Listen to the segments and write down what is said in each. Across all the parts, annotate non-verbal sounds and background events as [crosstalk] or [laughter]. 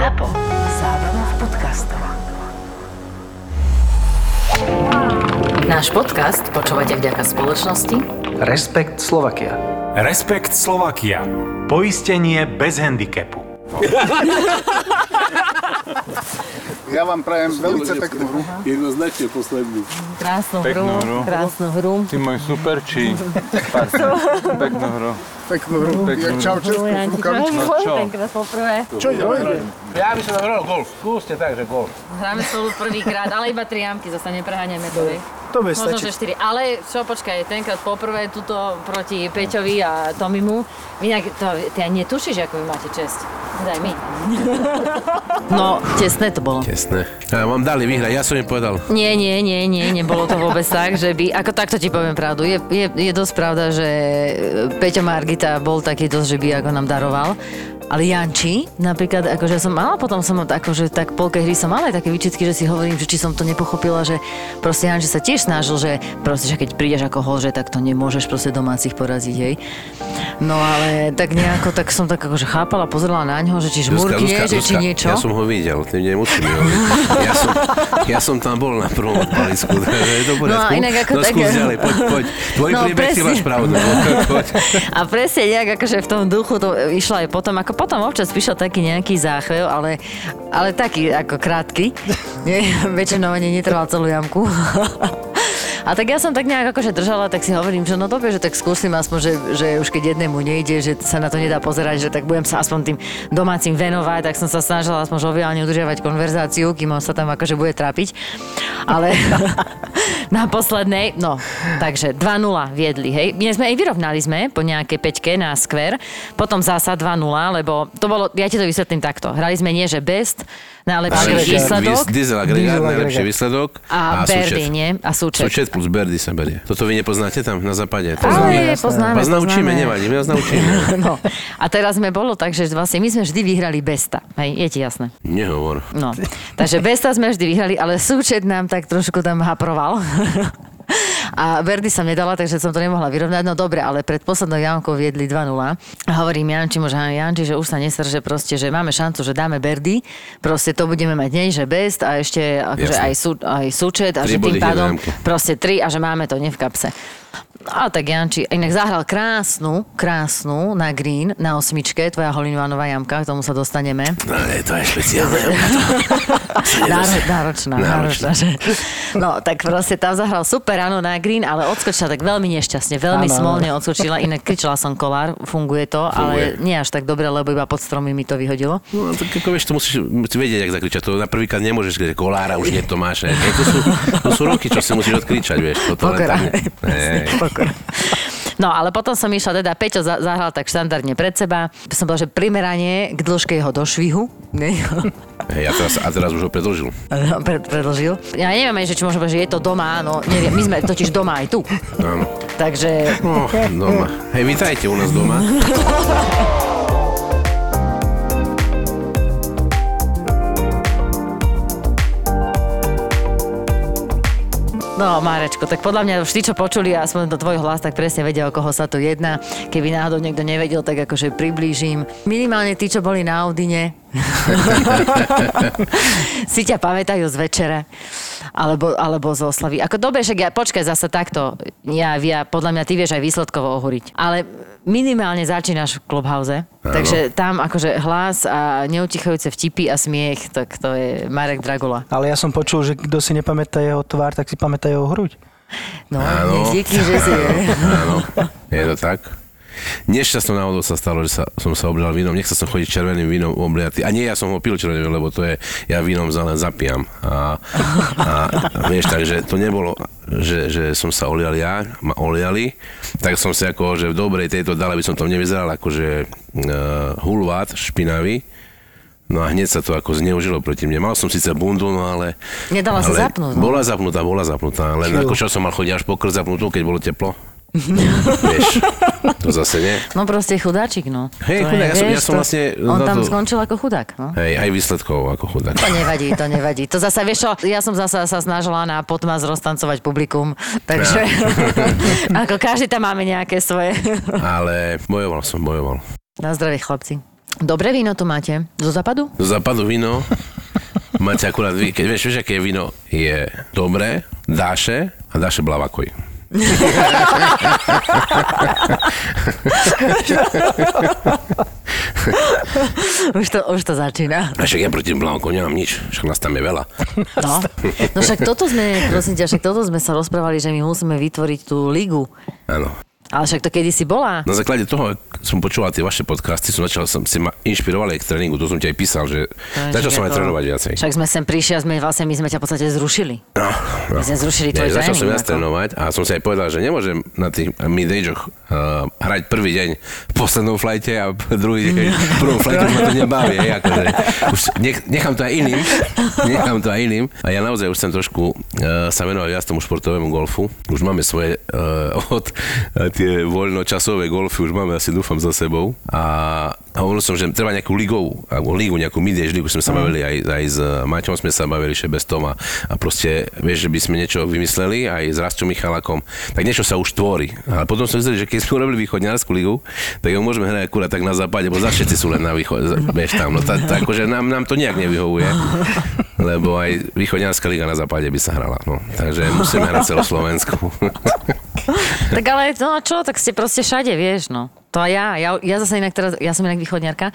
ZAPO. Zábrná v podcastov. Náš podcast počúvate vďaka spoločnosti Respekt Slovakia. Respekt Slovakia. Poistenie bez handicapu. [laughs] Ja vám prajem veľmi peknú hru. Jednoznačne posledný. Krásnu Peknú hru, hru. krásnu hru. Ty môj super, či... Pardon, peknú hru. Peknú hru. Peknú. Jak čau, českú rukavičku. No čo? Tenkrát poprvé. Čo ide? Ja by som hral golf. Skúste tak, že golf. Hráme spolu prvýkrát, ale iba tri jamky, zase nepreháňame to. To bude Možno, stačiť. že štyri. Ale čo, počkaj, tenkrát poprvé tuto proti Peťovi a Tomimu. Inak to, ty ani netušíš, ako vy máte čest. Daj mi. [laughs] No, tesné to bolo. Jasné. A vám dali vyhrať, ja som im povedal. Nie, nie, nie, nie, nebolo to vôbec tak, že by, ako takto ti poviem pravdu, je, je, je dosť pravda, že Peťo Margita bol taký dosť, že by ako nám daroval. Ale Janči, napríklad, akože som mala, potom som akože tak polke hry som mala aj také výčitky, že si hovorím, že či som to nepochopila, že proste Janči sa tiež snažil, že proste, že keď prídeš ako hol, že tak to nemôžeš proste domácich poraziť, hej. No ale tak nejako, tak som tak akože chápala, pozerala na ňo, že či žmurkne, že či niečo. Ja som ho videl, ty nemusím hovoriť. Ja som, ja som tam bol na prvom odpalisku, takže je to poriadku. No a inak ako no, tak- ďalej, poď, poď. Tvoj No, príbeh, ty presne. máš pravdu. Poď, poď. A presne nejak akože v tom duchu to išlo aj potom, ako potom občas prišiel taký nejaký záchvev, ale, ale taký ako krátky. [laughs] Väčšinou ani netrval celú jamku. [laughs] A tak ja som tak nejak akože držala, tak si hovorím, že no dobre, že tak skúsim aspoň, že, že už keď jednému nejde, že sa na to nedá pozerať, že tak budem sa aspoň tým domácim venovať, tak som sa snažila aspoň žoviálne udržiavať konverzáciu, kým on sa tam akože bude trápiť. Ale [laughs] na poslednej, no, takže 2-0 viedli, hej. My sme aj vyrovnali sme po nejakej peťke na skver, potom zasa 2-0, lebo to bolo, ja ti to vysvetlím takto. Hrali sme nie, že best, najlepší Najlepší výsledok Diesel agregát, Diesel najlepší agregát. výsledok. a, súčet. Berdy, nie? A súčet. Súčet plus Berdy sa berie. Toto vy nepoznáte tam na západe? To Ale poznáme, Vás naučíme, nevadí, my vás naučíme. [laughs] No. A teraz sme bolo tak, že vlastne my sme vždy vyhrali Besta. Hej, je ti jasné. Nehovor. No. Takže Besta sme vždy vyhrali, ale súčet nám tak trošku tam haproval. [laughs] A Verdy som nedala, takže som to nemohla vyrovnať. No dobre, ale pred poslednou jamkou viedli 2-0. A hovorím Janči, možno Janči, že už sa nesrže proste, že máme šancu, že dáme Berdy. Proste to budeme mať nej, že best a ešte akože aj, sú, aj súčet a že tým pádom proste tri a že máme to nie v kapse. A tak Janči, inak zahral krásnu, krásnu na green, na osmičke, tvoja Holiňovanová jamka, k tomu sa dostaneme. No, ale to je špeciálne. [laughs] Náro, náročná, náročná. Náročná. že? No, tak proste tam zahral super áno na green, ale odskočila tak veľmi nešťastne, veľmi áno. smolne odskočila, inak kričala som kolár, funguje to, ale nie až tak dobre, lebo iba pod stromy mi to vyhodilo. No, tak ako vieš, to musíš musíš vedieť, jak zakričať. To na prvýkrát nemôžeš, že kolára už nie to máš. Ne? To, sú, to sú roky, čo si musíš odkričať, vieš. To, to len Pokora. tak, [laughs] ne. Pokora. No, ale potom som išla, teda Peťo za- zahral tak štandardne pred seba. Som bola, že primeranie k dĺžke jeho došvihu. Hej, a, teraz, a teraz už ho predlžil. Pred, predlžil. Ja neviem, ani, že či môžem povedať, že je to doma, no neviem. My sme totiž doma aj tu. Áno. Takže No, doma. Hej, vítajte u nás doma. [laughs] No, Márečko, tak podľa mňa tí, čo počuli aspoň do tvoj hlas, tak presne vedia, o koho sa tu jedná. Keby náhodou niekto nevedel, tak akože priblížim. Minimálne tí, čo boli na Audine, [laughs] si ťa pamätajú z večere. Alebo, alebo z oslavy. Ako dobre, však ja, počkaj zase takto. Ja, ja, podľa mňa ty vieš aj výsledkovo ohúriť. Ale minimálne začínaš v Clubhouse. Takže tam akože hlas a neutichajúce vtipy a smiech, tak to je Marek Dragula. Ale ja som počul, že kto si nepamätá jeho tvár, tak si pamätá jeho hruď. No, Áno. díky, že si je. Áno, je to tak. Nešťastnou náhodou sa stalo, že sa, som sa oblial vínom. Nechcel som chodiť červeným vínom obliatý. A nie, ja som ho pil červeným, lebo to je, ja vínom za len zapijam. A, a, vieš, takže to nebolo, že, že som sa olial ja, ma oliali, tak som si ako, že v dobrej tejto dale by som tam nevyzeral akože uh, hulvát špinavý. No a hneď sa to ako zneužilo proti mne. Mal som síce bundu, no ale... Nedala sa ale zapnúť, no. Bola zapnutá, bola zapnutá. Len ako čo som mal chodiť až po krk zapnutú, keď bolo teplo. [laughs] Vieš, to zase nie. No proste chudáčik, no. Hej, To chudák, je, ja som- ja som vlastne On tam to- skončil ako chudák, no. Hej, aj výsledkov ako chudák. To nevadí, to nevadí. To zasa, vieš čo, ja som zasa sa snažila na potmaz roztancovať publikum, takže [laughs] ako každý tam máme nejaké svoje. Ale bojoval som, bojoval. Na zdravie, chlapci. Dobré víno tu máte? Zo západu? Do západu víno máte akurát vy, keď vieš, vieš, aké víno je dobré, dáše a dáše blavakoj. [laughs] Už to, už to začína. A však ja proti blavakoj nemám nič, však nás tam je veľa. No. no však toto sme, prosím ťa, však toto sme sa rozprávali, že my musíme vytvoriť tú ligu. Áno. Ale však to kedysi bola. Na základe toho, som počúval tie vaše podcasty, som začal, som si ma inšpirovali k tréningu, to som ti aj písal, že No, začal som aj ako- trénovať viacej. Však sme sem prišli a sme, vlastne my sme ťa v podstate zrušili. No, no. My sme zrušili tvoj Ja, začal som tréning, viac ako. trénovať a som si aj povedal, že nemôžem na tých mid-ageoch uh, hrať prvý deň v poslednom flajte a druhý deň v prvom flajte, už ma to nebaví. hej, Akože, už nech, nechám to aj iným. Nechám to aj iným. A ja naozaj už chcem trošku uh, sa venovať viac tomu športovému golfu. Už máme svoje uh, [laughs] od uh, tie voľnočasové golfy, už máme asi dúfam za sebou. A, a hovoril som, že treba nejakú ligovú, alebo ligu, nejakú mid-age ligu, sme sa bavili aj, aj s Maťom sme sa bavili, Šebestom a, a proste, vieš, že by sme niečo vymysleli aj s Rastom Michalakom, tak niečo sa už tvorí. Ale potom sme zistili, že keď sme urobili východňarskú ligu, tak ju môžeme hrať akurát tak na západe, bo za všetci sú len na východe, [laughs] vieš tam, no tá, tá, akože nám, nám to nejak nevyhovuje, [laughs] lebo aj východňarská liga na západe by sa hrala, no. Takže musíme hrať celoslovensku. [laughs] Tak ale no a čo, tak ste proste všade, vieš, no. To ja, ja, ja zase inak teraz, ja som inak východňarka,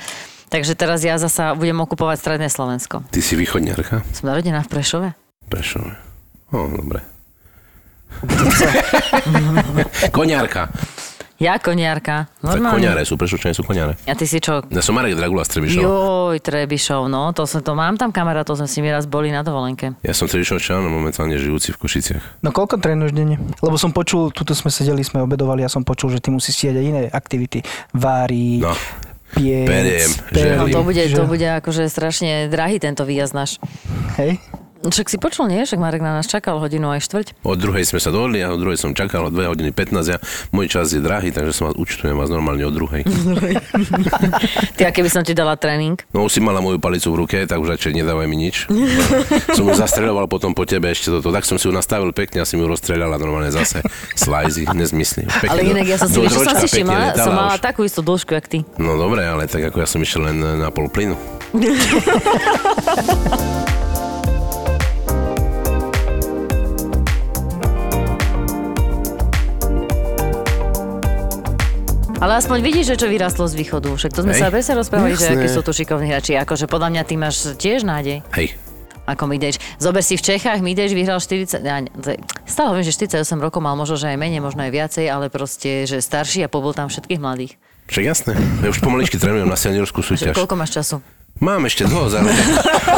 takže teraz ja zasa budem okupovať stredné Slovensko. Ty si východňarka? Som narodená v Prešove. Prešove. O, dobre. [laughs] Koňárka. Ja koniarka. Tak Normálne. koňare sú, prešovčania sú koňare. A ty si čo? Ja som Marek Dragula z Trebišova. Joj, Trebišov, no, to, som, to mám tam kamarátov, sme si mi raz boli na dovolenke. Ja som Trebišovčan, momentálne žijúci v Košiciach. No koľko trénuješ denne? Lebo som počul, tuto sme sedeli, sme obedovali a som počul, že ty musíš stíhať aj iné aktivity. Vári, No. piec, Periem, per- želím. No to bude, to bude akože strašne drahý tento výjazd náš. Hej? Však si počul, nie? Však Marek na nás čakal hodinu aj štvrť. Od druhej sme sa dohodli a od druhej som čakal, od 2 hodiny 15. Ja, môj čas je drahý, takže som vás účtujem vás normálne od druhej. [laughs] Ty, a keby som ti dala tréning? No už si mala moju palicu v ruke, tak už radšej nedávaj mi nič. [laughs] som ju zastreľoval potom po tebe ešte toto. Tak som si ju nastavil pekne a si mi ju rozstreľala normálne zase. Slajzy, nezmysly. Pekne Ale inak ja som si, vieš, čo som si všimla? Som mala už. takú istú dĺžku, jak ty. No dobre, ale tak ako ja som išiel len na pol plynu. [laughs] Ale aspoň vidíš, že čo vyrastlo z východu. Však to sme Hej. sa presne rozprávali, že Jasné. akí sú tu šikovní hráči. Akože podľa mňa ty máš tiež nádej. Hej, Ako Mideš. Zober si v Čechách, Mideš vyhral 40... Ja, stále hovorím, že 48 rokov mal, možno, že aj menej, možno aj viacej, ale proste, že starší a pobol tam všetkých mladých. však jasné. Ja už pomaličky trénujem na seniorskú Že súťaž. koľko máš času? Mám ešte dlho za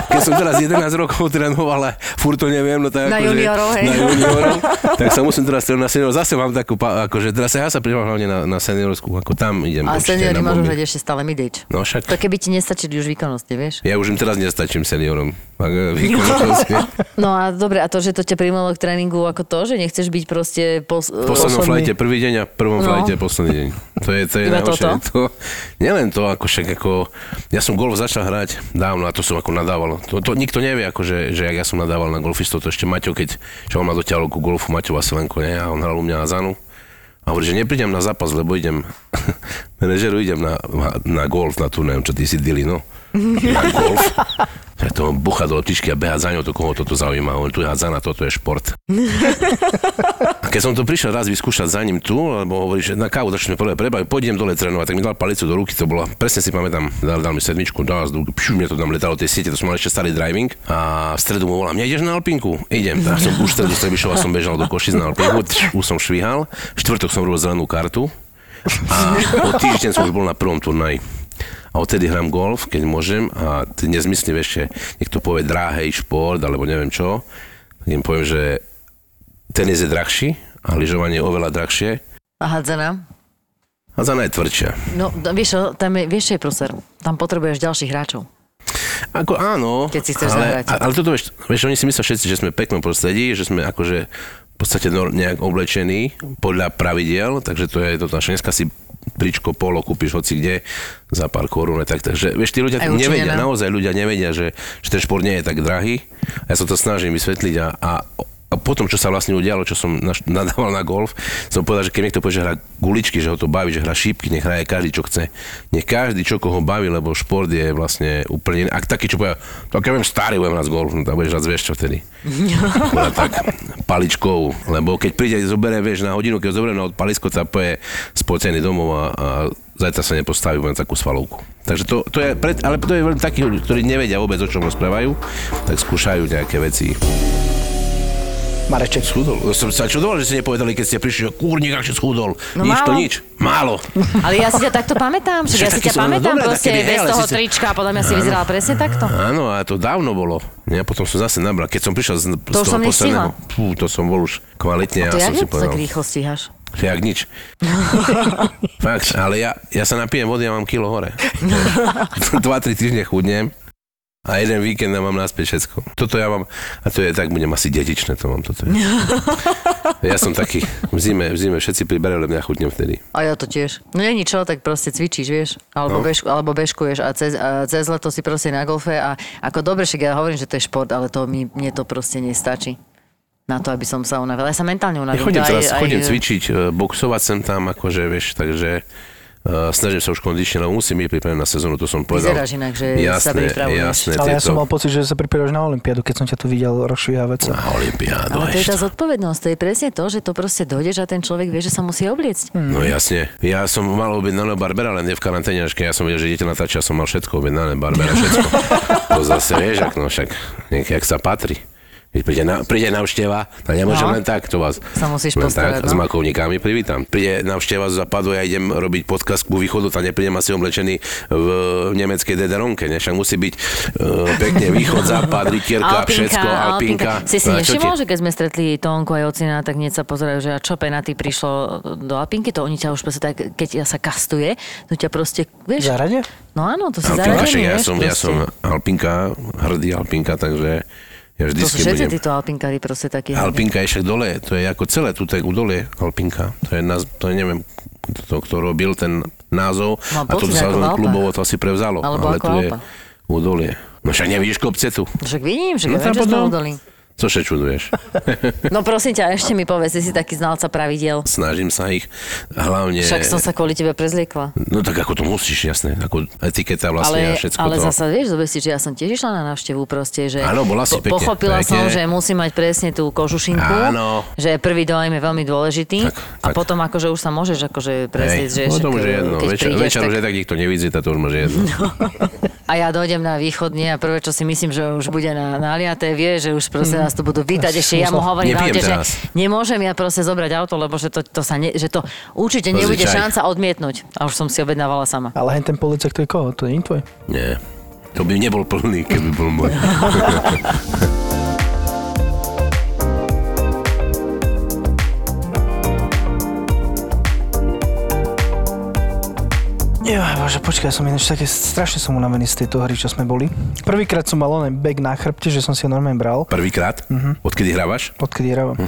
Keď som teraz 11 rokov trénoval, ale furt to neviem, no tak Na akože- juniorov, hej. Na juniorov, tak sa musím teraz trénovať na seniorov. Zase mám takú, akože teraz ja sa pridám hlavne na, na seniorskú, ako tam idem A určite seniori môžu hrať ešte stále Midage. No však, To keby ti nestačili už výkonnosti, vieš? ja už im teraz nestačím seniorom. E, [laughs] výkonnosti. No a dobre, a to, že to ťa primelo k tréningu ako to, že nechceš byť proste... Pos- V poslednom flajte prvý deň a prvom No. flajte posledný deň. To je, to je najhoršie. To, nielen to, ako však ako, ja som golf začal hrať dávno a to som ako nadával. To, to nikto nevie, ako, že, jak ja som nadával na golfistov, to ešte Maťo, keď čo ma dotiahol ku golfu, Maťo Vasilenko, nie? a on hral u mňa na Zanu. A hovorí, že neprídem na zápas, lebo idem, [laughs] manažeru idem na, na golf, na turné, čo ty si dili, no. Na golf. Tak to bucha do optičky a beha za ňou, to koho toto zaujíma. On tu je hádzana, toto je šport. A keď som to prišiel raz vyskúšať za ním tu, lebo hovorí, že na kávu začneme prvé prebaviť, pôjdem dole trénovať, tak mi dal palicu do ruky, to bola, presne si pamätám, dal, dal mi sedmičku, dal pšiu, mne to tam letalo tie siete, to som mal ešte starý driving a v stredu mu volám, nejdeš na Alpinku? Idem, tak som už stredu z Trebišova som bežal do Košic na Alpinku, tš, už som švihal, v štvrtok som robil zelenú kartu a o týždeň som už bol na prvom turnaji. A odtedy hrám golf, keď môžem a ty nezmysli, vieš, že niekto povie dráhej šport, alebo neviem čo, tak im poviem, že tenis je drahší a lyžovanie je oveľa drahšie A hádzana? a za najtvrdšia. No, no, vieš tam je, vieš je proser? Tam potrebuješ ďalších hráčov. Ako áno, Keď si chceš ale, zahrať. ale toto vieš, vieš, oni si myslia všetci, že sme v peknom prostredí, že sme akože v podstate no, nejak oblečení podľa pravidiel, takže to je toto naše. Dneska si tričko, polo kúpiš hoci kde za pár korún, tak, takže vieš, tí ľudia Aj nevedia, učinené. naozaj ľudia nevedia, že, že ten šport nie je tak drahý. Ja sa to snažím vysvetliť a, a a potom, čo sa vlastne udialo, čo som nadával na golf, som povedal, že keď niekto povie, že hrá guličky, že ho to baví, že hrá šípky, nech hraje každý, čo chce. Nech každý, čo koho baví, lebo šport je vlastne úplne. Ak taký, čo povie, tak ja viem, starý budem hrať golf, no tak budeš hrať, vieš čo vtedy. [laughs] Povedal tak, paličkou, lebo keď príde, zoberie, vieš, na hodinu, keď ho zoberie na palisko, tak je spocený domov a, a zajtra sa nepostaví, budem takú svalovku. Takže to, to je, pred, ale to je veľmi takých ktorí nevedia vôbec, o čom rozprávajú, tak skúšajú nejaké veci. Mareček. Schudol. Som sa čudoval, že ste nepovedali, keď ste prišli, že kurník, ak si schudol. No nič to málo. nič. Málo. Ale ja si ťa takto pamätám, Že ja si ťa pamätám dobre, proste takedy, bez toho síce- trička, podľa mňa si vyzeral presne takto. Áno, a to dávno bolo. Ja potom som zase nabral. Keď som prišiel z, z To už toho som posledného, fú, to som bol už kvalitne. A to ja jak som si tak povedal, rýchlo stíhaš? jak nič. [laughs] Fakt, ale ja, ja sa napijem vody a mám kilo hore. [laughs] [laughs] 2-3 týždne chudnem a jeden víkend a mám naspäť všetko. Toto ja mám, a to je tak, budem asi dedičné, to mám toto. [laughs] Ja som taký, v zime, v zime všetci priberali, len ja chudnem vtedy. A ja to tiež. No nie ničo, tak proste cvičíš, vieš, alebo, No. bežku, alebo bežkuješ a cez, a cez leto si proste na golfe a ako dobre, však ja hovorím, že to je šport, ale to mi, mne to proste nestačí. Na to, aby som sa unavila. Ja sa mentálne Ja unavím. chodím To aj- teraz, aj- chodím cvičiť, e, boxovať sem tam, akože, vieš, takže uh, snažím sa už kondične, lebo musím byť pripravený na sezónu, to som povedal. Vyzeráš inak, že sa jasné, pripravuješ. jasné, Ale ja tieto... som mal pocit, že sa pripravuješ na Olympiádu, keď som ťa tu videl rozšvíhavať sa. Na Olympiádu, Ale to je tá zodpovednosť, to je presne to, že to proste dojdeš a ten človek vie, že sa musí obliecť. No jasne. Ja som mal objednané Barbera, len nie v karanténe, až keď ja som videl, že dieťa natáča, som mal všetko objednané, Barbera, všetko. [laughs] to zase vieš, ak, no však, nejak, jak sa patrí. Keď príde, na, príde návšteva, tak nemôžem No. len tak, to vás Sa musíš len postarať, tak, s no. makovníkami privítam. Príde návšteva z západu, ja idem robiť podcast ku východu, tak neprídem asi oblečený v nemeckej dederonke, ne? Však musí byť uh, pekne východ, [laughs] západ, rytierka, všetko, alpinka. Si si No čo nevšimol, že keď sme stretli Tónku aj Ocina, tak hneď sa pozerajú, že a čo Penaty prišlo do Alpinky, to oni ťa už proste tak, keď ja sa kastuje, to ťa proste, vieš, Zarade? no áno, to si Alpinka, zaradený, ja som, ja som Alpinka, hrdý Alpinka, takže ja To sú všetci budem... títo Alpinkári proste takí. Alpinka je však dole, to je ako celé, tu tak dole Alpinka. To je, to je neviem, to, kto robil ten názov Mám a to sa klubovo to asi prevzalo. Alebo ale tu je Alpa. údolie. No však nevidíš kopce tu. Však vidím, že No no, viem, že sme udolí. Co sa čuduješ? [laughs] No prosím ťa, ešte mi povedz, si taký znalca pravidel. Snažím sa ich hlavne... Však som sa kvôli tebe prezliekla. No tak ako to musíš, jasné. Ako etiketa vlastne a Ale, všetko ale to. zasa vieš, zober si, že ja som tiež išla na návštevu proste, že Áno, bola si pekne, pochopila pekne. som, že musím mať presne tú kožušinku, Áno. že prvý dojem je veľmi dôležitý Tak, a tak. potom akože už sa môžeš akože prezrieť, že však, už je jedno. Večer, prídeš, večer tak... už je tak nikto nevidí, to už môže jedno. A ja dojdem na východne a prvé, čo si myslím, že už bude na, naliaté, vie, že už proste nás tu budú vítať. Ešte ja mu hovorím v aute, že teraz. nemôžem ja proste zobrať auto, lebo že to, to sa ne, že to určite nebude čaj. šanca odmietnúť. A už som si objednávala sama. Ale ten policajt, to je koho? To nie je tvoj? Nie. To by nebol plný, keby bol môj. [laughs] Jo, bože, počkaj, som ináč také, strašne som unavený z tejto hry, čo sme boli. Prvýkrát som mal onen bag na chrbte, že som si ho normálne bral. Prvýkrát? Odkedy hrávaš? Odkedy hrávam. [laughs]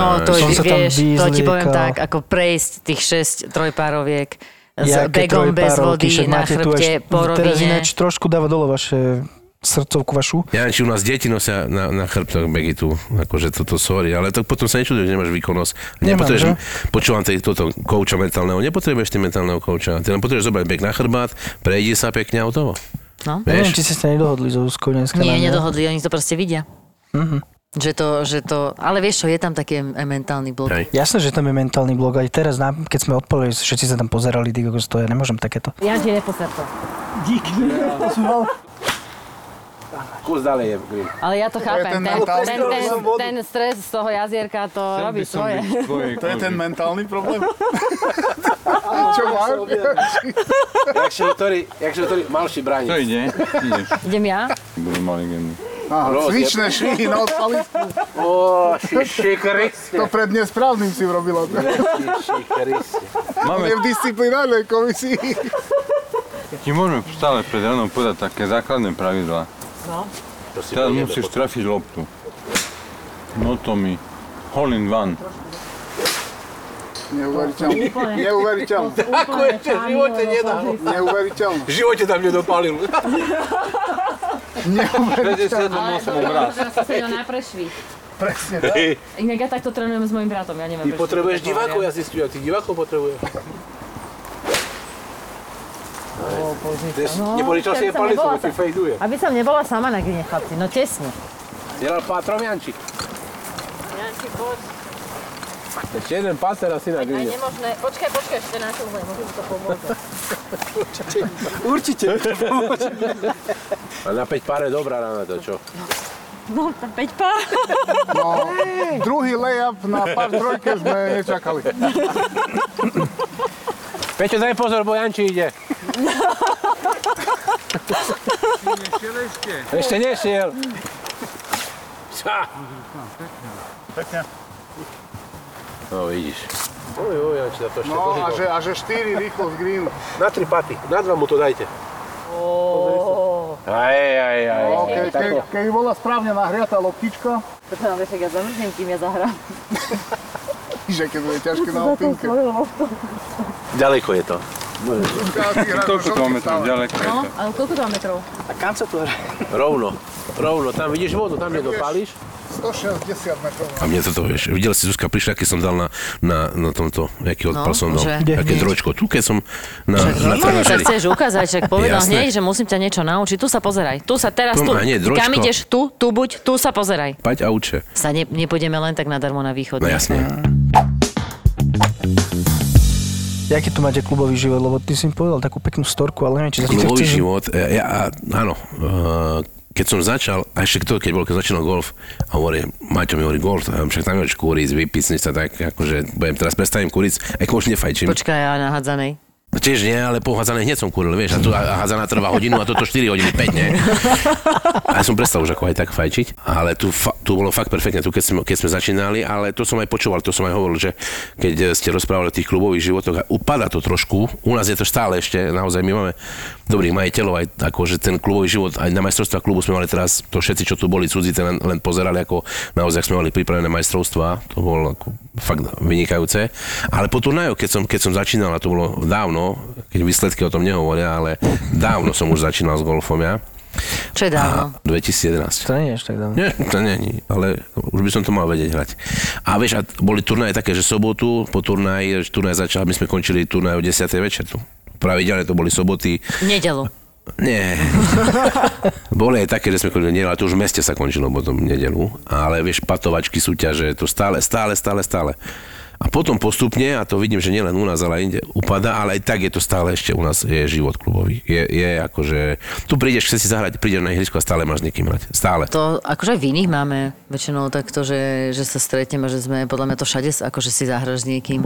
No to Som je, vieš, to ti poviem tak, ako prejsť tých 6 trojpároviek s Jaké begom bez vody na chrbte po Teraz ináč trošku dáva dole vaše srdcovku vašu. Ja neviem, či u nás deti nosia na, na chrbtoch bagy tu, akože toto sorry, ale to potom sa nečudujem, že nemáš výkonnosť. Nemám, Nepotrebuješ, že? počúvam tej, toto kouča mentálneho, nepotrebuješ ty mentálneho kouča, ty len potrebuješ zobrať bag na chrbát, prejdi sa pekne a hotovo. No. Neviem, Vieš? či ste sa nedohodli so Zuzkou dneska. Nie, nedohodli, oni to proste vidia. Mhm. Že to, že to, ale vieš čo, je tam taký mentálny blok. Hej. Jasné, že tam je mentálny blok. Aj teraz, keď sme odpolili, všetci sa tam pozerali, ty kokos, to ja nemôžem takéto. Ja ti neposer to. [laughs] Kus ďalej je, Grim. Ale ja to chápem, ten ten, mentálny ten, ten, ten stres z toho jazierka to robí svoje. To je ten mentálny problém? [laughs] Čo máš? Jak sa ktorý malší bráni. To ide? Ideš. Idem ja? Mali legendu. Aha, cvičné švihy na odpalisku. Ó, šiši Kriste, To pred nesprávnym si urobila. šiši Kriste. Máme, Je v disciplinárnej komisii. ti môžeme stále pred ránom povedať také základné pravidlá. No. Teraz musíš trafiť loptu. No to mi. Hole in one. Neuveriteľné. Neuveriteľné. Ako ešte v živote nedá. Neuveriteľné. V živote tam nedopálil. 57 raz. Teraz sa sedel na prešvih. Presne tak. Inak ja takto trénujem s mojim bratom, ja neviem. Ty potrebuješ divákov, ja zistím, ty divákov potrebuješ. No, Nepoličal si keby je palicu, nebola bo ti fejduje. Aby som nebola sama na gine, chlapci, no tesne. Dieral pátrom Jančík. Ešte jeden páter asi na grine. nemožné, počkaj, počkaj, ešte na to možno to pomôže. [laughs] Určite. A na 5 pár je dobrá rána, to čo? No, 5 pár. No, druhý layup na pár trojke sme nečakali. [laughs] Peťo, daj pozor, bo Janči ide. Ešte nešiel. Sa. Pekne. No vidíš. Oj, oj, Janči, to ešte No a že, a že 4 rýchlo z greenu. Na tri paty, na dva mu to dajte. Aj, aj, aj. No, ke, ke, keď bola správne nahriatá loptička, Počkaj, však ja zamrznem, kým ja zahrám. [laughs] že keď bude ťažké na opinke. Ďaleko je to. Koľko to metrov ďaleko je No, to? ale koľko to metrov? A kam sa hra? Rovno. Rovno, tam vidíš vodu, tam nedopálíš. 160 metrov. A mne toto, vieš, videl si Zuzka, prišla, keď som dal na, na, na tomto, aký odpal No, som dal, že? Kde? aké trojčko, tu keď som na, na Normálne sa chceš ukázať, však povedal Jasné. hneď, že musím ťa niečo naučiť. Tu sa pozeraj, tu sa teraz, Tu dročko. Kam ideš? Tu, tu buď, tu sa pozeraj. Paď a uče. Sa ne, nepôjdeme len tak nadarmo na východ. No jasne. Jaký tu máte klubový život? Lebo ty si mi povedal takú peknú storku, ale neviem, či sa Klubový chce... život, ja, ja, áno, uh, keď som začal, a ešte kto, keď bol, keď začínal golf, a hovorí, Maťo mi hovorí golf, a však tam nehoď kúriť, vypicni sa tak, akože budem teraz prestanem kúriť, ako už nefajčím. Počkaj, ja na hádzanej. No Tiež nie, ale po hneď som kúril, vieš, a tu hádzaná trvá hodinu a toto 4 hodiny, 5, nie? A ja som prestal už ako aj tak fajčiť, ale tu, fa, tu bolo fakt perfektne, tu keď sme, keď sme začínali, ale to som aj počúval, to som aj hovoril, že keď ste rozprávali o tých klubových životoch, upada to trošku, u nás je to stále ešte, naozaj my máme dobrých majiteľov, aj akože ten klubový život, aj na majstrovstvá klubu sme mali teraz, to všetci, čo tu boli cudzíci, len, len pozerali, ako naozaj sme mali pripravené majstrovstvá, to bolo ako fakt vynikajúce. Ale po turnajoch, keď som, keď som začínal, a to bolo dávno, keď výsledky o tom nehovoria, ale dávno som už začínal s golfom ja. Čo je dávno? A 2011. To nie je tak dávno. Nie, to nie, ale už by som to mal vedieť hrať. A vieš, a boli turnaje také, že sobotu, po turnaji, turnaj začal, my sme končili turnaj o 10. večer tu. Pravidelne to boli soboty. Nedelu. Nie. [laughs] Boli aj také, že sme končili nedelu, ale to už v meste sa končilo potom nedelu. Ale vieš, patovačky, súťaže, to stále, stále, stále, stále. A potom postupne, a to vidím, že nielen u nás, ale inde upada, ale aj tak je to stále ešte u nás je život klubový. Je, je akože, tu prídeš, chce si zahrať, prídeš na ihrisko a stále máš niekým hrať. Stále. To akože aj v iných máme väčšinou takto, že, že sa stretneme, že sme podľa mňa to všade akože si zahraš s niekým.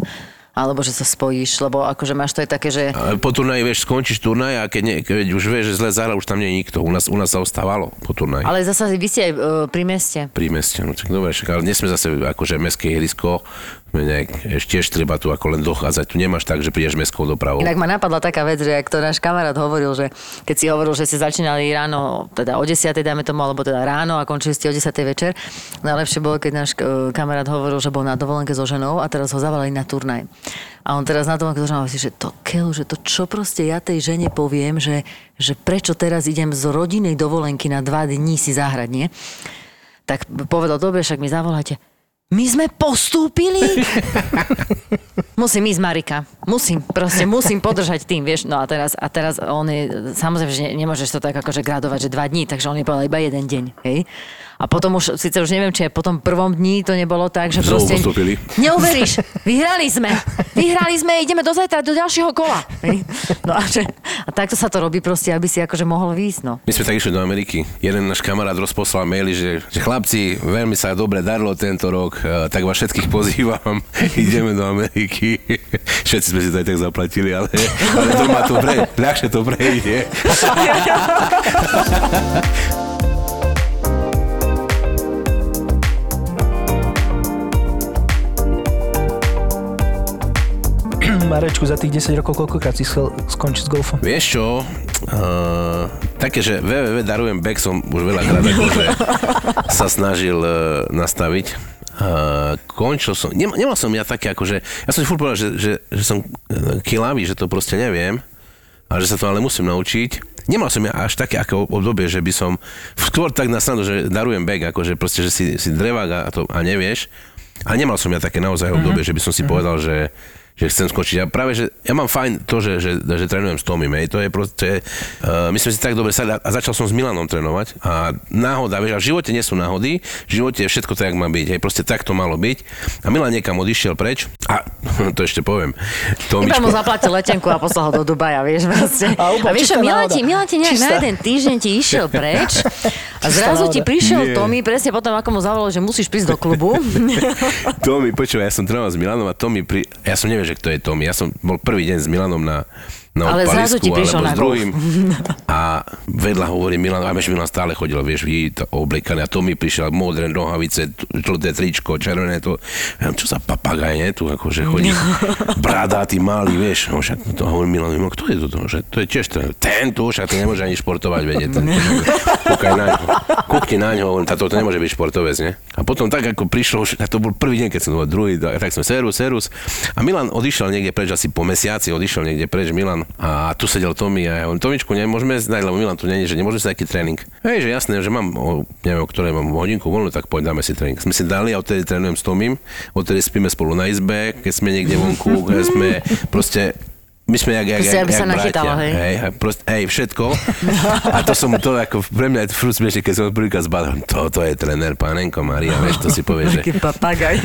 Alebo že sa spojíš, lebo akože máš to aj také, že po turnaji, vieš, skončíš turnaj a keď, nie, keď už vieš, že zle zahral, už tam nie je nikto. U nás, u nás sa ostávalo po turnaji. Ale zasa vy ste aj e, pri meste. pri meste. No tak dobre, však, ale nie sme zase akože mestské ihrisko, nejak, ešte treba tu ako len dochádzať. Tu nemáš tak, že prídeš mestskou dopravou. Inak ma napadla taká vec, že ak to náš kamarát hovoril, že keď si hovoril, že ste začínali ráno, teda o 10. dáme tomu, alebo teda ráno a končili ste o 10. večer. Najlepšie bolo, keď náš e, kamarát hovoril, že bol na dovolenke so ženou a teraz ho zavolali na turnaj. A on teraz na so ženou hovorí, že to keľu, že to čo proste ja tej žene poviem, že, že prečo teraz idem z rodinnej dovolenky na dva dní si zahrať, nie? Tak povedal, dobre, však mi zavolajte. My sme postúpili? [laughs] musím ísť, Marika. Musím, proste musím podržať tým, vieš. No a teraz, a teraz on je, samozrejme, že ne, nemôžeš to tak akože gradovať, že dva dní, takže on je povedal iba jeden deň, hej. A potom už, síce už neviem, či aj po tom prvom dni to nebolo tak, že Znovu proste... postúpili. Neuveríš, [laughs] vyhrali sme. Vyhrali sme, ideme do zajtra, do ďalšieho kola. No a, že, a takto sa to robí proste, aby si akože mohol výjsť, no. My sme tak išli do Ameriky. Jeden náš kamarát rozposlal maily, že, že chlapci, veľmi sa dobre darilo tento rok, eh, tak vás všetkých pozývam, [laughs] ideme do Ameriky. [laughs] Všetci sme si to aj tak zaplatili, ale, ale doma to pre, ľahšie to prejde. Marečku, za tých 10 rokov koľkokrát si chcel skončiť s golfom? Vieš čo, uh, také, že www darujem back som už veľakrát akože sa snažil uh, nastaviť. Uh, končil som, nem, nemal som ja také akože, ja som si furt povedal, že, že, že som kilavý, že to proste neviem, a že sa to ale musím naučiť. nemal som ja až také ako obdobie, že by som skôr tak na že darujem bag, akože proste, že si, si drevák a, to, a nevieš. A nemal som ja také naozaj obdobie, že by som si povedal, že že chcem skočiť. A práve, že ja mám fajn to, že, že, že trénujem s Tomim, hej. to je proste, uh, my sme si tak dobre sadli a začal som s Milanom trénovať a náhoda, vieš, a v živote nie sú náhody, v živote je všetko tak, jak má byť, hej, proste tak to malo byť. A Milan niekam odišiel preč a [laughs] to ešte poviem. Iba mu zaplatil letenku a poslal ho do Dubaja, vieš, proste. A úplne A vieš, Milan ti, Milan ti nejak na Čistá. jeden týždeň ti išiel preč a zrazu ti prišiel Nie. Tommy presne potom, ako mu zavolal, že musíš prísť do klubu. [laughs] Tomi, počúvaj, ja som trénoval s Milanom a Tomi pri... Ja som neviem, že kto je Tomi. Ja som bol prvý deň s Milanom na, na Ale zrazu ti prišiel alebo na druhým. [laughs] A vedľa hovorí Milan, a Milan stále chodil, vieš, vy to oblekané. A Tomi prišiel, modré nohavice, žlté tričko, červené to. Ja, čo za papagaj, nie? Tu akože chodí [laughs] bradátý, malý, vieš. No, však to hovorí Milan, no, kto je toto? Že to je tiež ten, tento, však to nemôže ani športovať, vedieť. Ten, kúkaj na ňo. Kúkni na ňo, hovorím, to nemôže byť športovec, nie? A potom tak, ako prišlo, to bol prvý deň, keď som bol druhý, tak som serus, serus. A Milan odišiel niekde preč, asi po mesiaci odišiel niekde preč Milan. A tu sedel Tomi a ja hovorím, Tomičku, nemôžeme ísť, lebo Milan tu není, že nemôžeme si taký tréning. Hej, že jasné, že mám, o, neviem, o ktorej mám hodinku voľnú, tak poď dáme si tréning. Sme si dali a odtedy trénujem s Tomím, odtedy spíme spolu na izbe, keď sme niekde vonku, keď sme proste my sme jak, jak, Proste, jak, sa jak nachytalo, bratia. hej. hej, a proste, hej, všetko. [laughs] A to som to ako pre mňa je furt smiešne, keď som prvýkrát zbadal, toto je tréner, pánenko Maria, vieš, to si povieš, že... papagaj.